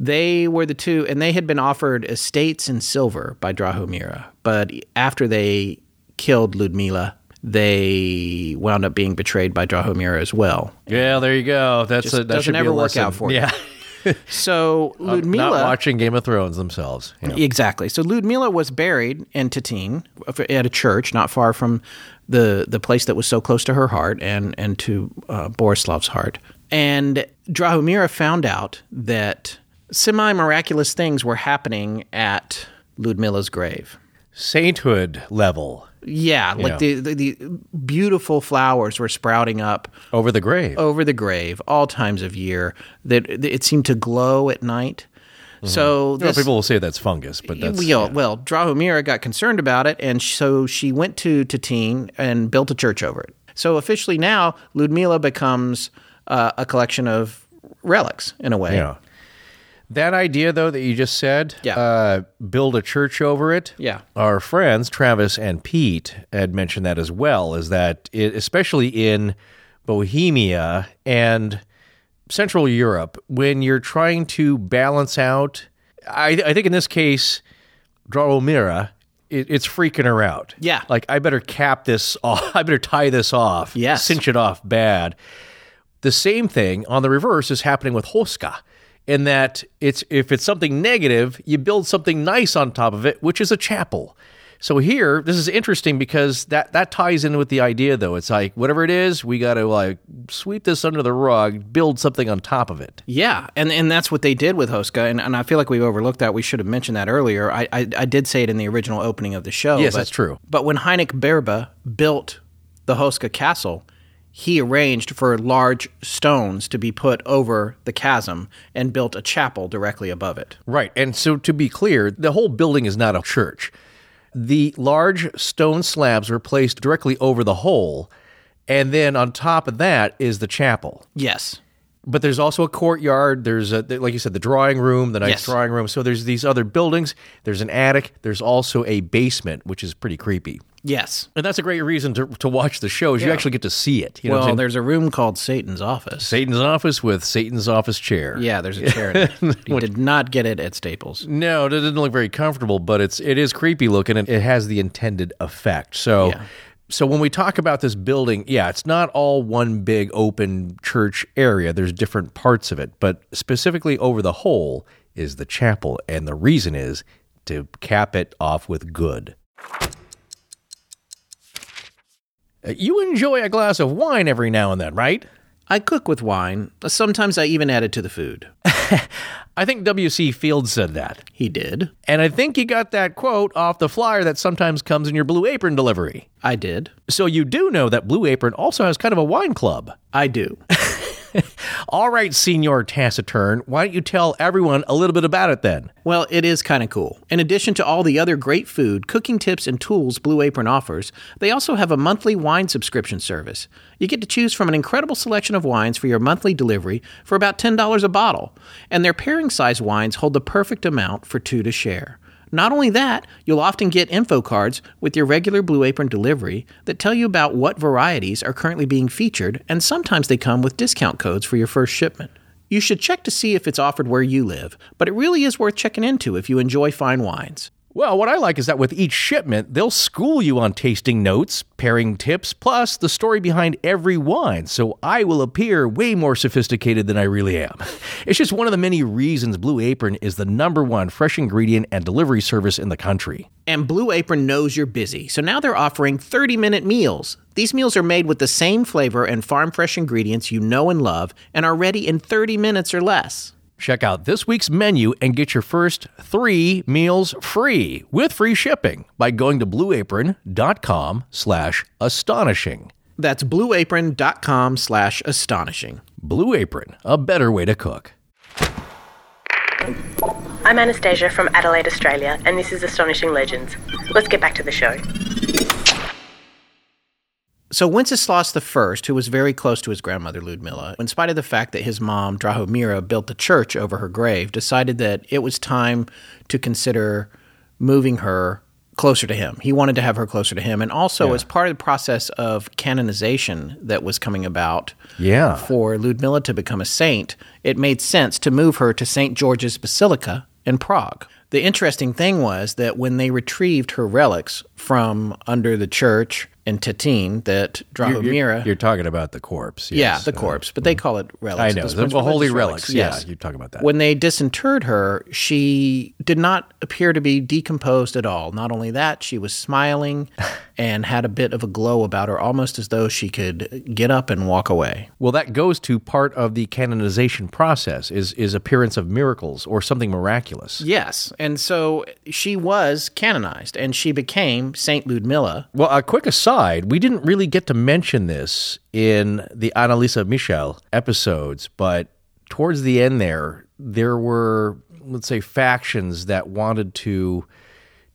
they were the two, and they had been offered estates in silver by Drahomira, but after they killed Ludmila. They wound up being betrayed by Drahomira as well. Yeah, there you go. That's Just a, that doesn't should be ever a work lesson. out for you. Yeah. So Ludmila, Not watching Game of Thrones themselves. Yeah. Exactly. So Ludmila was buried in Tatine at a church not far from the the place that was so close to her heart and and to uh, Borislav's heart. And Drahomira found out that semi miraculous things were happening at Ludmila's grave. Sainthood level Yeah, like Yeah. The, the the beautiful flowers were sprouting up over the grave. over the grave all times of year. That it seemed to glow at night. So Well, this, people will say that's fungus, but that's well, yeah. well, Drahomira got concerned about it, and so she went to Tatine and built a church over it. So officially now, Ludmila becomes uh, a collection of relics in a way. Yeah. That idea, though, that you just said, Yeah. uh, build a church over it. Yeah. Our friends, Travis and Pete, had mentioned that as well, is that it, especially in Bohemia and Central Europe, when you're trying to balance out, I, I think in this case, Dragomira, it, it's freaking her out. Yeah. Like, I better cap this off. I better tie this off. Yes. Cinch it off bad. The same thing on the reverse is happening with Houska. In that it's if it's something negative, you build something nice on top of it, which is a chapel. So here, this is interesting because that that ties in with the idea though. It's like whatever it is, we got to like sweep this under the rug, build something on top of it. Yeah, and and that's what they did with Houska, and, and I feel like we overlooked that. We should have mentioned that earlier. I, I I did say it in the original opening of the show. Yes, but- that's true. But when Heinrich Berbe built the Houska Castle, he arranged for large stones to be put over the chasm and built a chapel directly above it. Right. And so to be clear, the whole building is not a church. The large stone slabs are placed directly over the hole, and then on top of that is the chapel. Yes. But there's also a courtyard. There's a, like you said, the drawing room, the nice Yes. drawing room. So there's these other buildings. There's an attic. There's also a basement, which is pretty creepy. Yes. And that's a great reason to, to watch the show. Is you actually get to see it. You know Well, there's a room called Satan's office. Satan's office with Satan's office chair. yeah, there's a chair. in it. Did not get it at Staples. No, it doesn't look very comfortable, but it's it is creepy looking and it has the intended effect. So Yeah. so when we talk about this building, yeah, it's not all one big open church area. There's different parts of it, but specifically over the whole is the chapel and the reason is to cap it off with good. Uh, You enjoy a glass of wine every now and then, right? I cook with wine. Sometimes I even add it to the food. I think W.C. Fields said that. He did. And I think he got that quote off the flyer that sometimes comes in your Blue Apron delivery. I did. So you do know that Blue Apron also has kind of a wine club. I do. All right, Senior Taciturn, why don't you tell everyone a little bit about it then? Well, it is kind of cool. In addition to all the other great food, cooking tips, and tools Blue Apron offers, they also have a monthly wine subscription service. You get to choose from an incredible selection of wines for your monthly delivery for about $10 a bottle, and their pairing size wines hold the perfect amount for two to share. Not only that, you'll often get info cards with your regular Blue Apron delivery that tell you about what varieties are currently being featured, and sometimes they come with discount codes for your first shipment. You should check to see if it's offered where you live, but it really is worth checking into if you enjoy fine wines. Well, what I like is that with each shipment, they'll school you on tasting notes, pairing tips, plus the story behind every wine, so I will appear way more sophisticated than I really am. It's just one of the many reasons Blue Apron is the number one fresh ingredient and delivery service in the country. And Blue Apron knows you're busy, so now they're offering 30 minute meals. These meals are made with the same flavor and farm fresh ingredients you know and love and are ready in 30 minutes or less. Check out this week's menu and get your first three meals free with free shipping by going to blueapron.com slash astonishing. That's blueapron.com slash astonishing. Blue Apron, a better way to cook. I'm Anastasia from Adelaide, Australia, and this is Astonishing Legends. Let's get back to the show. So Wenceslas I, who was very close to his grandmother Ludmilla, in spite of the fact that his mom Drahomira built a church over her grave, decided that it was time to consider moving her closer to him. He wanted to have her closer to him, and also as part of the process of canonization that was coming about, Yeah. for Ludmilla to become a saint, it made sense to move her to St. George's Basilica in Prague. The interesting thing was that when they retrieved her relics from under the church in Tetine, that You're, Drahomira. you're talking about the corpse. yeah, the uh, corpse, but they mm. call it relics. I know. The. Holy religious relics. Yes. Yeah, you talk about that. When they disinterred her, she did not appear to be decomposed at all. Not only that, she was smiling and had a bit of a glow about her, almost as though she could get up and walk away. Well, that goes to part of the canonization process is is appearance of miracles or something miraculous. Yes. And so she was canonized and she became Saint Ludmilla. Well, a quick aside, we didn't really get to mention this in the Anneliese Michel episodes, but towards the end there, there were, let's say, factions that wanted to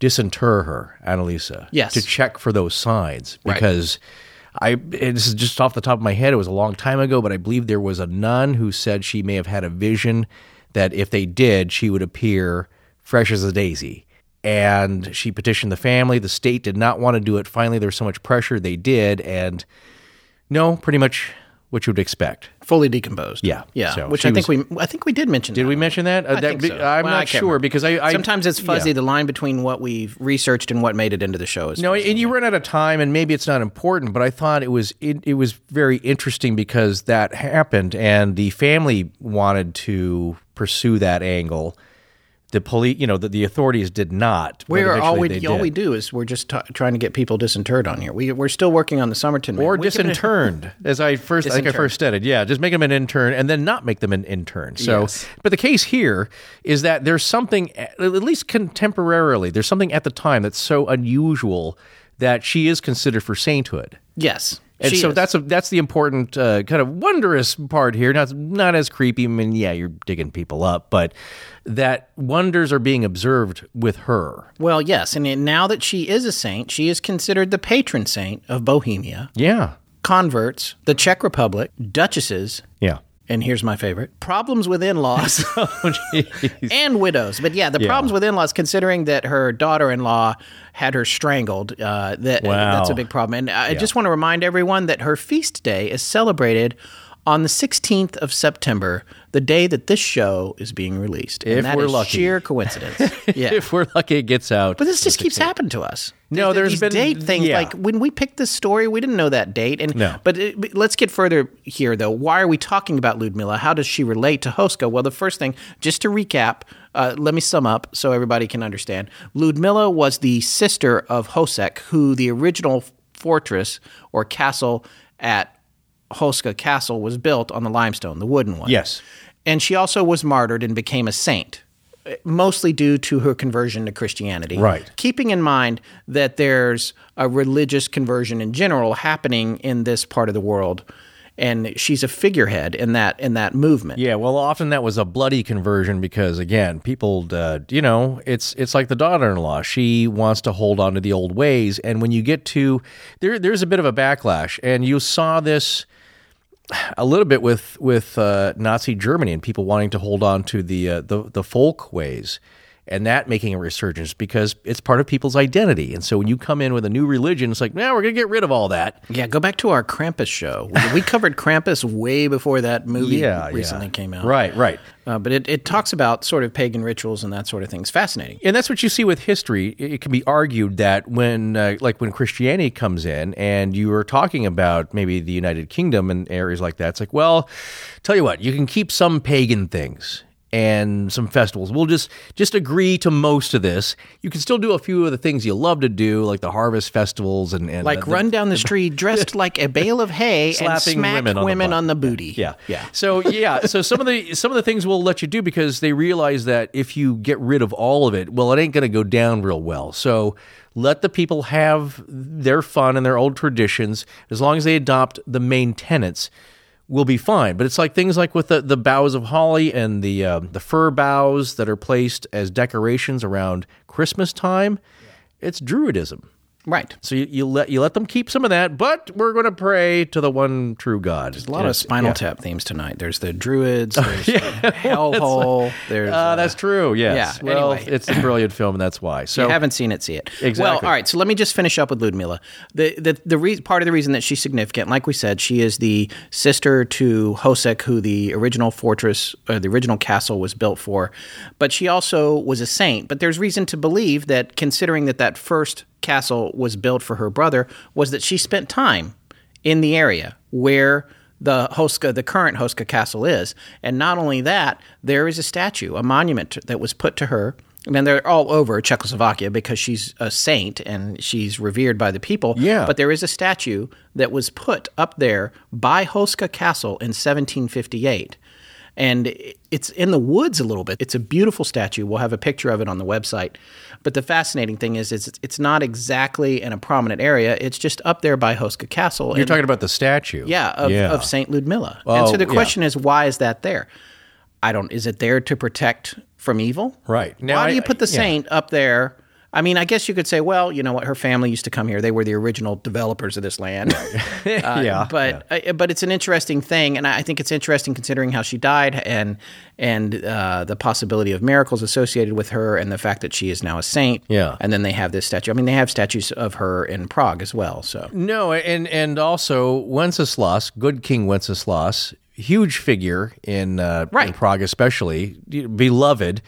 disinter her, Anneliese. Yes. To check for those signs. Because I, this is just off the top of my head, it was a long time ago, but I believe there was a nun who said she may have had a vision that if they did, she would appear fresh as a daisy. And she petitioned the family. The state did not want to do it. Finally, there was so much pressure, they did. And no, pretty much what you would expect. Fully decomposed. Yeah. yeah. So Which I think was- we I think we did mention. Did that we one. mention that? Uh, I that, think so. I'm Well, not sure remember. because I, I sometimes it's fuzzy. yeah. The line between what we've researched and what made it into the show is No, and you run out of time, and maybe it's not important, but I thought it was it, it was very interesting because that happened, and the family wanted to pursue that angle. The police, you know, the, the authorities did not. We're all we all we do is we're just t- trying to get people disinterred on here. We we're still working on the Somerton man. or We can- disinterned, as I first, I think I first said it. Yeah, just make them an intern and then not make them an intern. So, Yes. but the case here is that there's something, at least contemporarily, there's something at the time that's so unusual that she is considered for sainthood. Yes. And she so is. that's a, that's the important uh, kind of wondrous part here. Not not as creepy. I mean, yeah, you're digging people up, but that wonders are being observed with her. well, yes, and now that she is a saint, she is considered the patron saint of Bohemia, Yeah, converts, the Czech Republic, duchesses, yeah. And here's my favorite: problems with in-laws. Oh, and widows. But yeah, the problems with in-laws, considering that her daughter-in-law had her strangled, uh, that Wow. that's a big problem. And I just want to remind everyone that her feast day is celebrated on the 16th of September, the day that this show is being released. If and that we're lucky. sheer coincidence. Yeah. if we're lucky, it gets out. But this just keeps happening to us. No, Th- there's these been- date things. yeah. Like when we picked this story, we didn't know that date. And No. but, it, but let's get further here, though. Why are we talking about Ludmilla? How does she relate to Houska? Well, the first thing, just to recap, uh, let me sum up so everybody can understand. Ludmilla was the sister of Hosek, who the original fortress or castle at Houska Castle was built on the limestone, the wooden one. Yes. And she also was martyred and became a saint, mostly due to her conversion to Christianity. Right. Keeping in mind that there's a religious conversion in general happening in this part of the world. And she's a figurehead in that in that movement. Yeah, well, often that was a bloody conversion because, again, people, uh, you know, it's it's like the daughter-in-law. She wants to hold on to the old ways, and when you get to there, there's a bit of a backlash, and you saw this a little bit with with uh, Nazi Germany and people wanting to hold on to the uh, the the folk ways. And that making a resurgence because it's part of people's identity. And so when you come in with a new religion, it's like, now we're going to get rid of all that. Yeah, go back to our Krampus show. We- We covered Krampus way before that movie Yeah, recently yeah. came out. Right, right. Uh, but it, it talks about sort of pagan rituals and that sort of thing. It's fascinating. and that's what you see with history. It it can be argued that when, uh, like, when Christianity comes in, and you are talking about maybe the United Kingdom and areas like that, it's like, well, tell you what, you can keep some pagan things and some festivals. We'll just just agree to most of this. You can still do a few of the things you love to do, like the harvest festivals and, and Like the- run down the street dressed like a bale of hay and Slapping smack women women, on the on, the booty. Yeah, yeah. So yeah, so some of the some of the things we'll let you do because they realize that if you get rid of all of it, well, it ain't going to go down real well. So let the people have their fun and their old traditions as long as they adopt the main tenets. We'll be fine, but it's like things like with the, the boughs of holly and the uh, the fir boughs that are placed as decorations around Christmas time. It's Druidism. Right. So you, you let you let them keep some of that, but we're going to pray to the one true God. There's a lot of Spinal Tap themes tonight. There's the Druids. There's the Hellhole. There's. Uh, that's true. Yes. yeah, Well, anyway. it's a brilliant film, and that's why. If So you haven't seen it, see it. Exactly. Well, all right. So let me just finish up with Ludmilla. The the the re- part of the reason that she's significant, like we said, she is the sister to Hosek, who the original fortress, uh, the original castle was built for. But she also was a saint. But there's reason to believe that, considering that that first castle was built for her brother, was that she spent time in the area where the Houska, the current Houska Castle is. And not only that, there is a statue, a monument that was put to her. And then they're all over Czechoslovakia because she's a saint and she's revered by the people. Yeah. But there is a statue that was put up there by Houska Castle in 1758. And it's in the woods a little bit. It's a beautiful statue. We'll have a picture of it on the website. But the fascinating thing is, is it's- it's not exactly in a prominent area. It's just up there by Houska Castle. you're And- talking about the statue. yeah, of, Yeah. of Saint Ludmilla. Oh, and so oh, the yeah. question is, why is that there? I don't. Is it there to protect from evil? Right. Now, why do you put the yeah. saint up there? I mean, I guess you could say, well, you know what? Her family used to come here. They were the original developers of this land. Uh, Yeah, but uh, but it's an interesting thing, and I think it's interesting considering how she died and and uh, the possibility of miracles associated with her, and the fact that she is now a saint. Yeah. and then they have this statue. I mean, they have statues of her in Prague as well. So No, and and also Wenceslas, good King Wenceslas, huge figure in, uh, in Prague, especially beloved.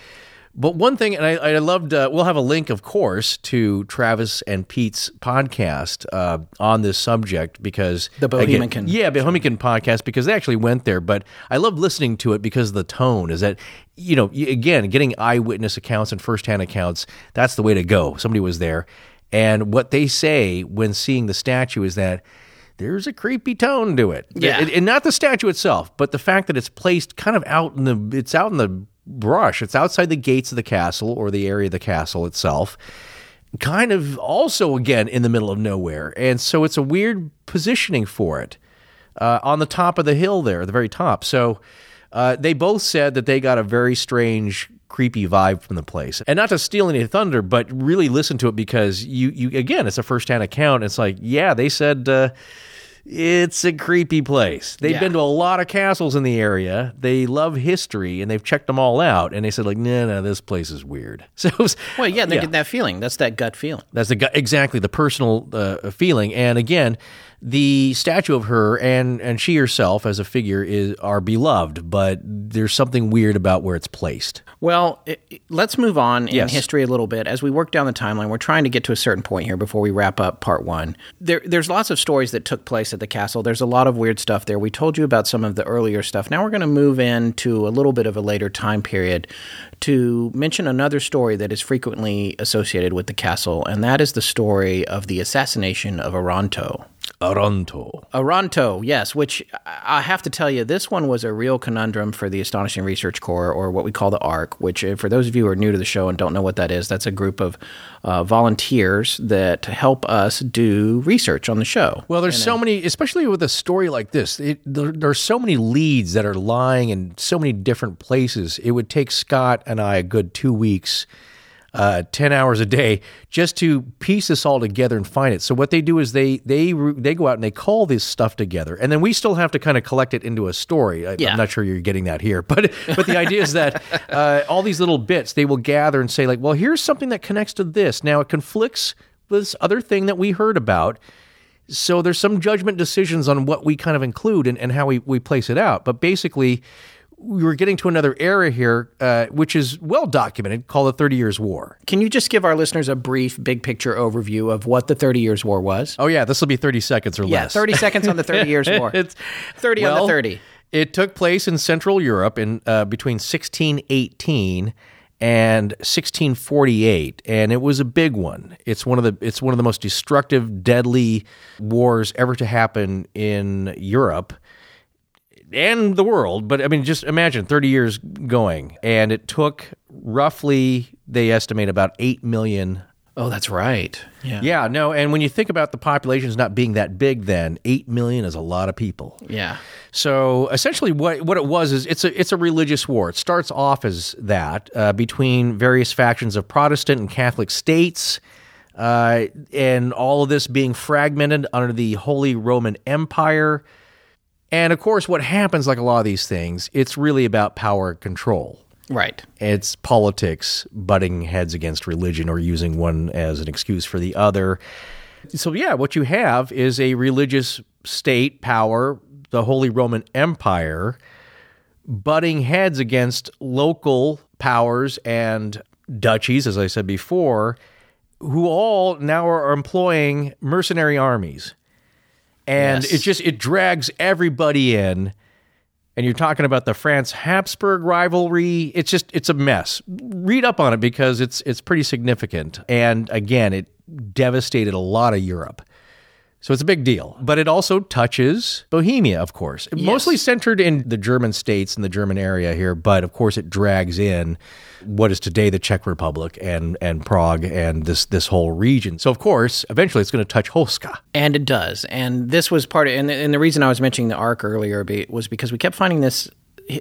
But one thing, and I, I loved, uh, we'll have a link, of course, to Travis and Pete's podcast uh, on this subject because The Bohemican. yeah, Bohemian podcast because they actually went there. But I love listening to it because the tone is that you know again getting eyewitness accounts and firsthand accounts. That's the way to go. Somebody was there, and what they say when seeing the statue is that there's a creepy tone to it. Yeah. and, and not the statue itself, but the fact that it's placed kind of out in the it's out in the brush. It's outside the gates of the castle or the area of the castle itself kind of also again in the middle of nowhere. And so it's a weird positioning for it uh, on the top of the hill there, the very top. So uh, they both said that they got a very strange, creepy vibe from the place. And not to steal any thunder, but really listen to it because you, you again, it's a firsthand account. It's like, yeah, they said. Uh, it's a creepy place. They've Yeah. been to a lot of castles in the area. They love history and they've checked them all out. And they said, like, no, no, this place is weird. So, it was- well, yeah, they get that feeling. That's that gut feeling. that's the gu- exactly the personal uh, feeling. And again, the statue of her and and she herself as a figure is are beloved, but there's something weird about where it's placed. Well, i i- let's move on in Yes. history a little bit. As we work down the timeline, we're trying to get to a certain point here before we wrap up part one. There, there's lots of stories that took place at the castle. There's a lot of weird stuff there. We told you about some of the earlier stuff. Now we're going to move into a little bit of a later time period to mention another story that is frequently associated with the castle, and that is the story of the assassination of Aranto. Aranto. Aranto, yes, which I have to tell you, this one was a real conundrum for the Astonishing Research Corps, or what we call the ARC, which, uh, for those of you who are new to the show and don't know what that is, that's a group of uh, volunteers that help us do research on the show. Well, there's so many, especially with a story like this. It, there, there's so many leads that are lying in so many different places. It would take Scott and I a good two weeks, uh, ten hours a day, just to piece this all together and find it. So what they do is they they they go out and they call this stuff together, and then we still have to kind of collect it into a story. I, Yeah. I'm not sure you're getting that here, but but the idea is that uh, all these little bits they will gather and say like, well, here's something that connects to this. Now it conflicts with this other thing that we heard about. So there's some judgment decisions on what we kind of include and, and how we, we place it out. But basically, we were getting to another era here, uh, which is well documented, called the Thirty Years' War. Can you just give our listeners a brief, big picture overview of what the Thirty Years' War was? Oh, yeah, this will be 30 seconds or yeah, less. 30 seconds on the Thirty Years' War. It's 30 on the 30. It took place in Central Europe in uh, between 1618 and 1648, and it was a big one. It's one of the it's one of the most destructive, deadly wars ever to happen in Europe and the world. But I mean, just imagine 30 years going, and it took roughly they estimate about eight million Oh, that's right. Yeah. yeah, no, and when you think about the populations not being that big, then eight million is a lot of people. Yeah. So essentially, what what it was is it's a it's a religious war. It starts off as that uh, between various factions of Protestant and Catholic states, uh, and all of this being fragmented under the Holy Roman Empire. And of course, what happens, like a lot of these things, it's really about power and control. Right. It's politics butting heads against religion or using one as an excuse for the other. So, yeah, what you have is a religious state power, the Holy Roman Empire, butting heads against local powers and duchies, as I said before, who all now are employing mercenary armies. And Yes. it just it drags everybody in and you're talking about the France Habsburg rivalry. It's just it's a mess. Read up on it because it's it's pretty significant. And again, it devastated a lot of Europe. So it's a big deal. But it also touches Bohemia, of course. Mostly centered in the German states and the German area here, but of course it drags in what is today the Czech Republic and and Prague and this this whole region. So of course, eventually it's going to touch Houska. And it does. And this was part of, and the, and the reason I was mentioning the arc earlier was because we kept finding this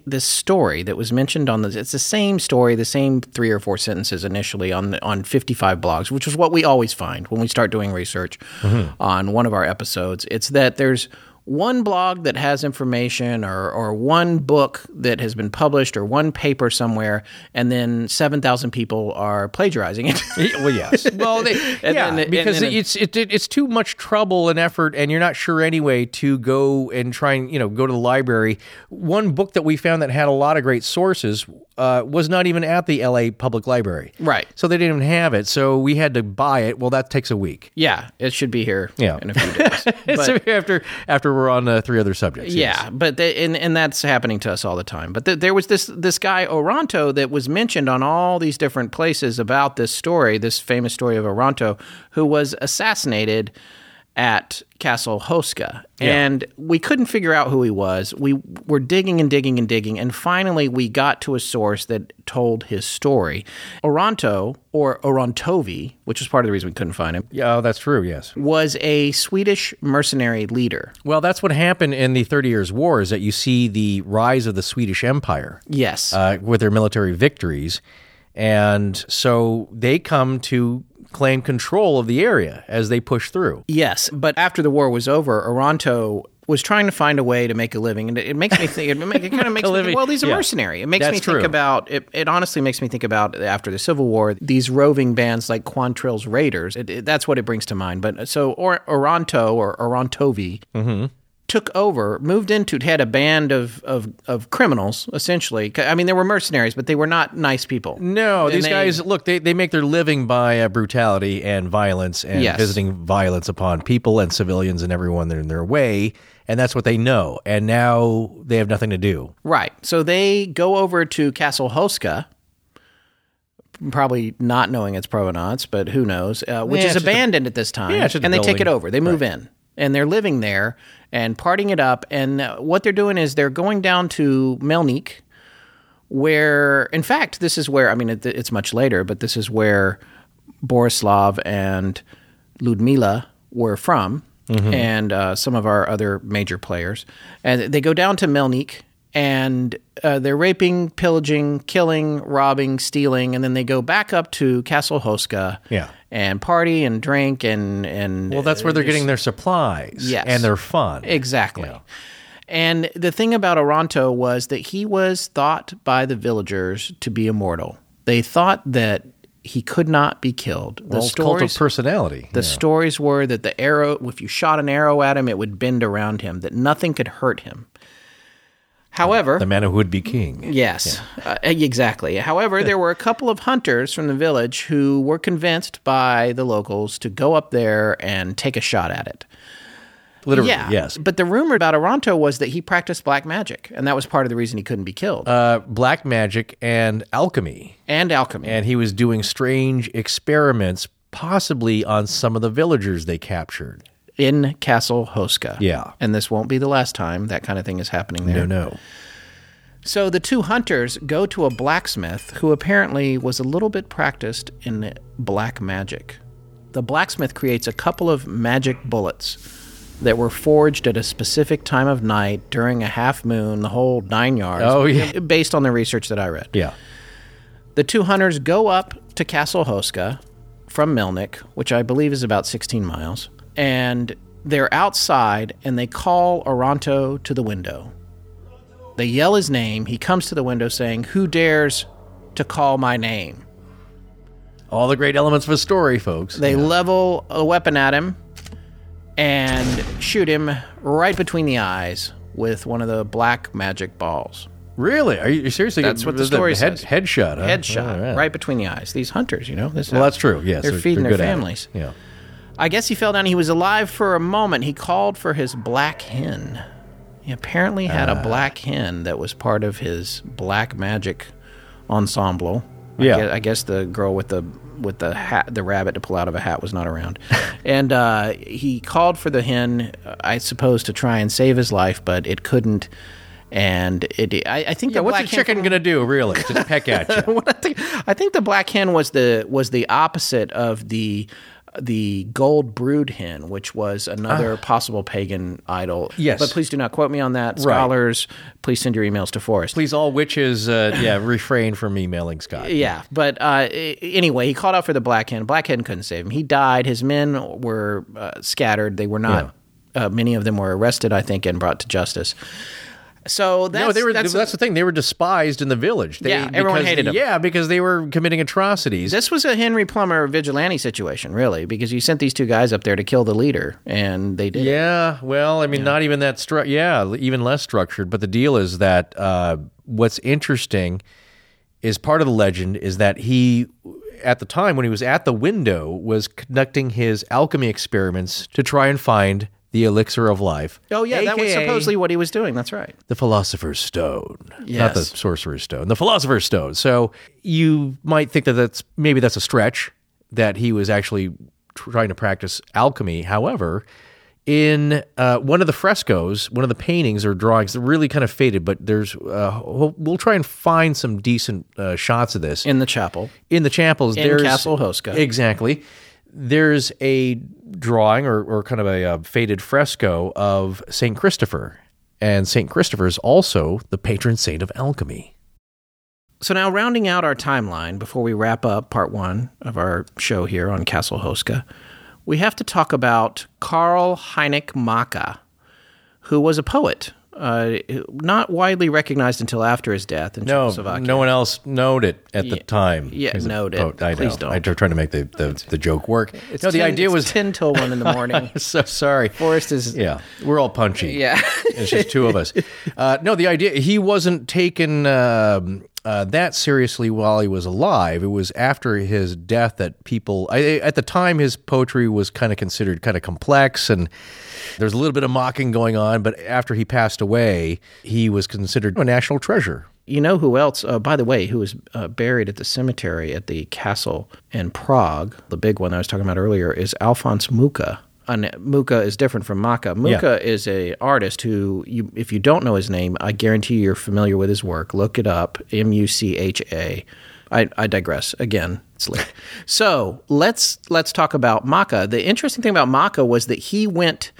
this story that was mentioned on the. It's the same story, the same three or four sentences initially on the, on 55 blogs, which is what we always find when we start doing research mm-hmm. on one of our episodes. It's that there's one blog that has information or, or one book that has been published or one paper somewhere, and then 7,000 people are plagiarizing it. well, yes. Well, they, And yeah, then because and it's it, it, it's too much trouble and effort, and you're not sure anyway to go and try and you know go to the library. One book that we found that had a lot of great sources uh, was not even at the L.A. Public Library, Right. So they didn't even have it, so we had to buy it. Well, that takes a week. yeah, it should be here Yeah. in a few days. But- so after after we're on uh, three other subjects, yes. Yeah, but they, and and that's happening to us all the time. But th- there was this this guy Oronto that was mentioned on all these different places about this story, this famous story of Oronto, who was assassinated at Castle Houska, and we couldn't figure out who he was. We were digging and digging and digging, and finally we got to a source that told his story. Oronto or Orontovi, which is part of the reason we couldn't find him, Yeah, oh, that's true. Yes. was a Swedish mercenary leader. Well, that's what happened in the Thirty Years' War. Is that you see the rise of the Swedish Empire. Yes. uh, with their military victories. And so they come to claim control of the area as they push through. Yes, but after the war was over, Oronto was trying to find a way to make a living, and it, it makes me think. It, make, it kind of makes me think. Well, he's a Yeah. mercenary. It makes That's me think true. about. It, it honestly makes me think about after the Civil War, these roving bands like Quantrill's Raiders. It, it- that's what it brings to mind. But so or, Oronto or Orontovi. Mm-hmm. Took over, moved into, had a band of, of, of criminals, essentially. I mean, they were mercenaries, but they were not nice people. No, And these they- guys look. They, they make their living by uh, brutality and violence and Yes. visiting violence upon people and civilians and everyone in their way, and that's what they know. And now they have nothing to do. Right. So they go over to Castle Houska, probably not knowing its provenance, but who knows, uh, which Yeah, is just a- abandoned at this time. Yeah, it's just a and they take it over. They move in. And they're living there and partying it up. And what they're doing is they're going down to Melnik, where, in fact, this is where, I mean, it, it's much later, but this is where Borislav and Ludmila were from, and uh, some of our other major players. And they go down to Melnik, and uh, they're raping, pillaging, killing, robbing, stealing, and then they go back up to Castle Houska, Yeah. and party and drink and and Well, that's where they're getting their supplies. Yes. and their fun. Exactly. And the thing about Oronto was that he was thought by the villagers to be immortal. They thought that he could not be killed. The Well, it's cult of personality. the stories were that the arrow, if you shot an arrow at him, it would bend around him. That nothing could hurt him. However, the man who would be king. Yes, uh, exactly. However, there were a couple of hunters from the village who were convinced by the locals to go up there and take a shot at it. Literally, yeah, yes. But the rumor about Oronto was that he practiced black magic, and that was part of the reason he couldn't be killed. Uh, black magic and alchemy. and alchemy. and he was doing strange experiments, possibly on some of the villagers they captured. In Castle Houska. Yeah. And this won't be the last time that kind of thing is happening there. No, no. So the two hunters go to a blacksmith who apparently was a little bit practiced in black magic. The blacksmith creates a couple of magic bullets that were forged at a specific time of night during a half moon, the whole nine yards. Oh, yeah. Based on the research that I read. Yeah. The two hunters go up to Castle Houska from Melnik, which I believe is about 16 miles, and they're outside and they call Oronto to the window. They yell his name. He comes to the window saying, Who dares to call my name? All the great elements of a story, folks. They level a weapon at him and shoot him right between the eyes with one of the black magic balls. really? Are you seriously? That's what the story head, says. Headshot. Huh? Headshot right. right between the eyes. These hunters, you know, this Well, that's true. Yes, they're feeding their at it. families. Yeah. I guess he fell down. He was alive for a moment. He called for his black hen. He apparently had Ah. a black hen that was part of his black magic ensemble. Yeah. I guess, I guess the girl with the with the hat, the rabbit to pull out of a hat, was not around, and uh, he called for the hen. uh, I suppose to try and save his life, but it couldn't. And it, I, I think Yeah. the What's a chicken hen, gonna do? Really? Just peck at you? I think I think the black hen was the was the opposite of the the gold brood hen, which was another possible pagan idol. Ah. Yes. But please do not quote me on that. Right. Scholars, please send your emails to Forrest. Please, all witches, uh, yeah, refrain from emailing Scott. Yeah, but uh, anyway, he called out for the Black Hen. Black Hen couldn't save him. He died. His men were uh, scattered. They were not. Uh, many of them were arrested, I think, and brought to justice. So that's no, they were. That's, That's, the thing. They were despised in the village. They, Yeah, everyone because- hated 'em. Yeah, because they were committing atrocities. this was a Henry Plummer vigilante situation, really, because you sent these two guys up there to kill the leader, and they did. Yeah, well, I mean, not even that. Stru- yeah, even less structured. But the deal is that uh, what's interesting is part of the legend is that he, at the time when he was at the window, was conducting his alchemy experiments to try and find the elixir of life. Oh yeah, that was supposedly what he was doing. That's right. the philosopher's stone, not the sorcerer's stone, the philosopher's stone. So you might think that that's maybe that's a stretch that he was actually trying to practice alchemy. However, in uh, one of the frescoes, one of the paintings or drawings, that really kind of faded, but there's uh, we'll, we'll try and find some decent uh, shots of this In the chapel. in the chapels. In there's Castle Houska. Exactly. There's a drawing or, or kind of a, uh faded fresco of Saint Christopher, and Saint Christopher is also the patron saint of alchemy. So now, rounding out our timeline before we wrap up part one of our show here on Castle Houska, we have to talk about Karl Heinrich Mácha, who was a poet, uh, not widely recognized until after his death in No, Czechoslovakia. no one else knowed it at the time. yeah, knowed it. poet. I Please know. don't. I'm trying to make the, the, the joke work. It's no, the idea it's was. 10 till 1 in the morning. so sorry. Forrest is. Yeah, we're all punchy. Yeah. it's just two of us. Uh, no, the idea he wasn't taken um uh, that seriously while he was alive. It was after his death that people. I, at the time, his poetry was kind of considered kind of complex, and there's a little bit of mocking going on. But after he passed away, he was considered a national treasure. You know who else, uh, by the way, who was uh, buried at the cemetery at the castle in Prague, the big one I was talking about earlier, is Alphonse Mucha. And Mucha is different from Mácha. Mucha is a artist who, you, if you don't know his name, I guarantee you're familiar with his work. Look it up, M U C H A. I, I digress. Again, it's late. so let's let's talk about Mácha. The interesting thing about Mácha was that he went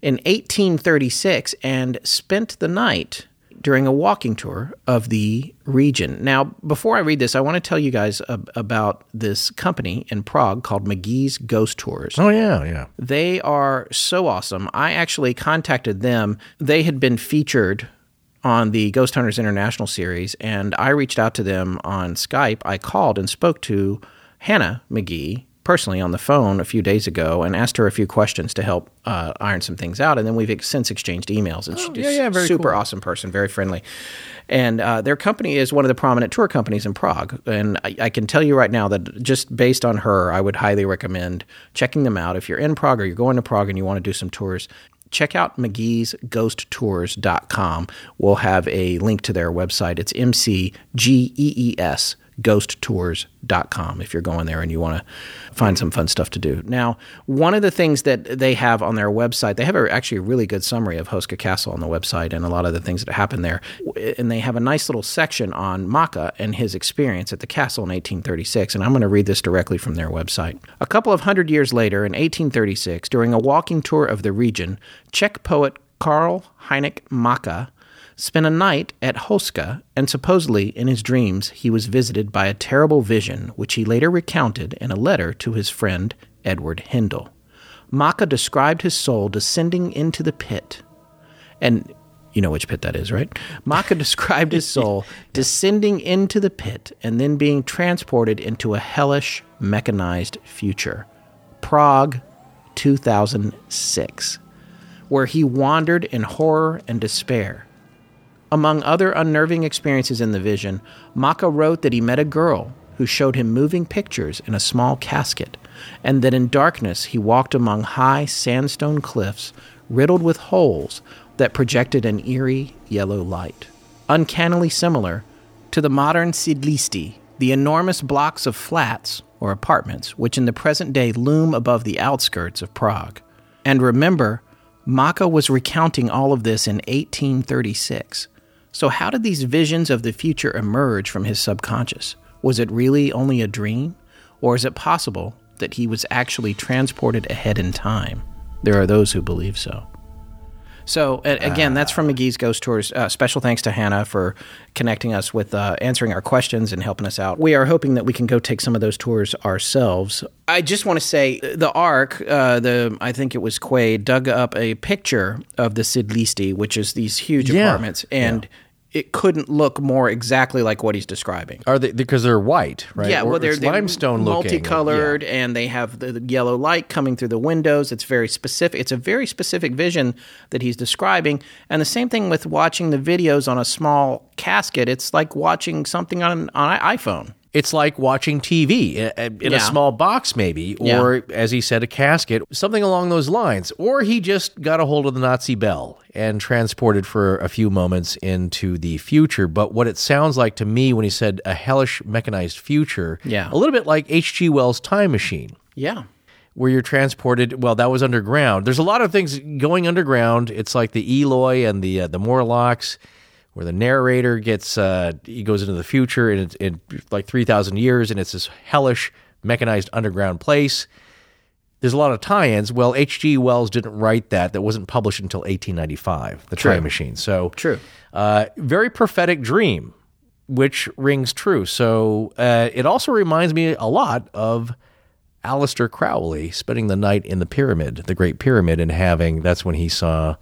in 1836 and spent the night during a walking tour of the region. Now, before I read this, I want to tell you guys ab- about this company in Prague called McGee's Ghost Tours. Oh yeah, yeah. They are so awesome. I actually contacted them. They had been featured on the Ghost Hunters International series, and I reached out to them on Skype. I called and spoke to Hannah McGee personally on the phone a few days ago and asked her a few questions to help uh, iron some things out. And then we've ex- since exchanged emails. And she's yeah, yeah, very super cool. awesome person, very friendly. And uh, their company is one of the prominent tour companies in Prague. And I, I can tell you right now that just based on her, I would highly recommend checking them out. If you're in Prague or you're going to Prague and you want to do some tours, check out McGee's ghosttours.com. We'll have a link to their website. It's M C G E E S ghosttours.com if you're going there and you want to find some fun stuff to do. Now, one of the things that they have on their website, they have a, actually a really good summary of Houska Castle on the website and a lot of the things that happened there. And they have a nice little section on Mácha and his experience at the castle in 1836. And I'm going to read this directly from their website. A couple of hundred years later, in 1836, during a walking tour of the region, Czech poet Karl Heinrich Mácha spent a night at Houska, and supposedly in his dreams he was visited by a terrible vision, which he later recounted in a letter to his friend Eduard Hindl. Mácha described his soul descending into the pit, and you know which pit that is, right? Mácha described his soul descending into the pit and then being transported into a hellish mechanized future. Prague, 2006, where he wandered in horror and despair. Among other unnerving experiences in the vision, Mácha wrote that he met a girl who showed him moving pictures in a small casket, and that in darkness he walked among high sandstone cliffs riddled with holes that projected an eerie yellow light, uncannily similar to the modern sídliště, the enormous blocks of flats or apartments which in the present day loom above the outskirts of Prague. And remember, Mácha was recounting all of this in 1836. So, how did these visions of the future emerge from his subconscious? Was it really only a dream? Or is it possible that he was actually transported ahead in time. There are those who believe so. So again, that's from McGee's Ghost Tours. Uh, special thanks to Hannah for connecting us with uh, answering our questions and helping us out. We are hoping that we can go take some of those tours ourselves. I just want to say the Ark, uh, the I think it was Quay, dug up a picture of the sídliště, which is these huge Yeah. apartments, and it couldn't look more exactly like what he's describing. Are they because they're white, right? Yeah, well, they're, they're limestone looking. multicolored, Yeah. and they have the, the yellow light coming through the windows. It's very specific. It's a very specific vision that he's describing. And the same thing with watching the videos on a small casket. It's like watching something on on an iPhone. It's like watching TV i- i- in Yeah. a small box, maybe, or as he said, a casket, something along those lines. Or he just got a hold of the Nazi bell and transported for a few moments into the future. But what it sounds like to me when he said a hellish mechanized future, Yeah. a little bit like H.G. Wells' Time Machine. Yeah. where you're transported. Well, that was underground. There's a lot of things going underground. It's like the Eloi and the uh, the Morlocks, where the narrator gets uh, he goes into the future and it's in like three thousand years, and it's this hellish mechanized underground place. There's a lot of tie-ins. Well, H.G. Wells didn't write that. That wasn't published until 1895. The Time Machine. So True. uh, very prophetic dream, which rings true. So uh, it also reminds me a lot of Aleister Crowley spending the night in the pyramid, the Great Pyramid, and having that's when he saw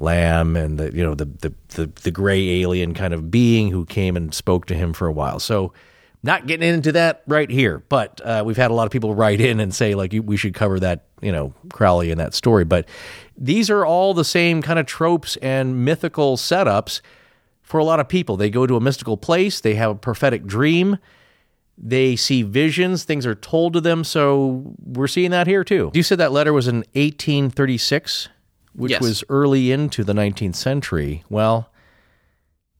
Lam and the you know the the the, the gray alien kind of being who came and spoke to him for a while. So. Not getting into that right here, but uh, we've had a lot of people write in and say like we should cover that, you know, Crowley in that story. But these are all the same kind of tropes and mythical setups for a lot of people. They go to a mystical place, they have a prophetic dream, they see visions, things are told to them. So we're seeing that here too. You said that letter was in 1836, which Yes. was early into the 19th century. Well,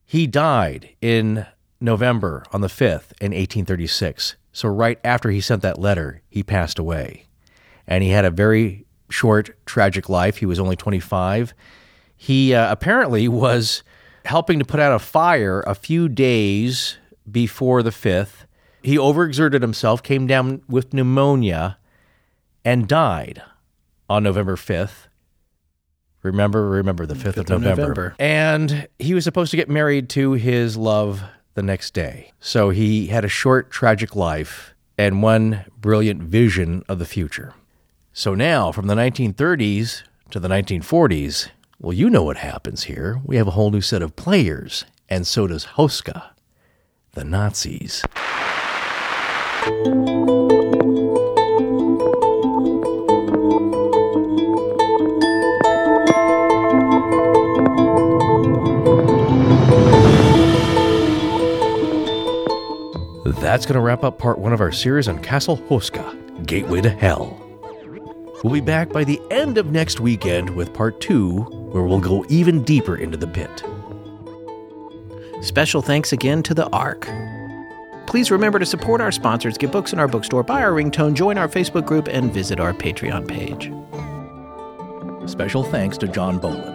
he died in November on the 5th in 1836. So right after he sent that letter, he passed away. And he had a very short, tragic life. He was only 25. He uh, apparently was helping to put out a fire a few days before the 5th. He overexerted himself, came down with pneumonia, and died on November 5th. Remember, remember the 5th, of of November. November. And he was supposed to get married to his love the next day. So he had a short, tragic life and one brilliant vision of the future. So now, from the 1930s to the 1940s, well, you know what happens here. We have a whole new set of players, and so does Houska, the Nazis. That's going to wrap up part one of our series on Castle Houska, Gateway to Hell. We'll be back by the end of next weekend with part two, where we'll go even deeper into the pit. Special thanks again to the Ark. Please remember to support our sponsors, get books in our bookstore, buy our ringtone, join our Facebook group, and visit our Patreon page. Special thanks to John Bolin.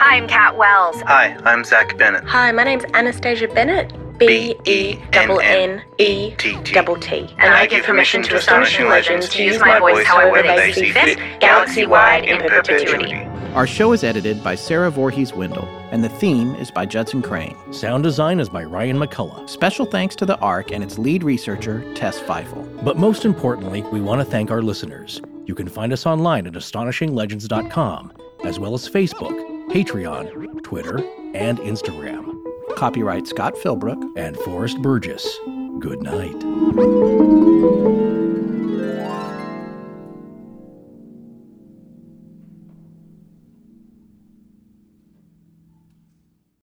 Hi, I'm Kat Wells. Hi, I'm Zach Bennett. Hi, my name's Anastasia Bennett. B E N N E T T. And I give permission to Astonishing Legends to use my voice however they see fit, galaxy-wide in perpetuity. Our show is edited by Sarah Voorhees Wendell, and the theme is by Judson Crane. Sound design is by Ryan McCullough. Special thanks to the Ark and its lead researcher, Tess Feifel. But most importantly, we want to thank our listeners. You can find us online at astonishinglegends.com, as well as Facebook, Patreon, Twitter, and Instagram. Copyright Scott Philbrook. And Forrest Burgess. Good night.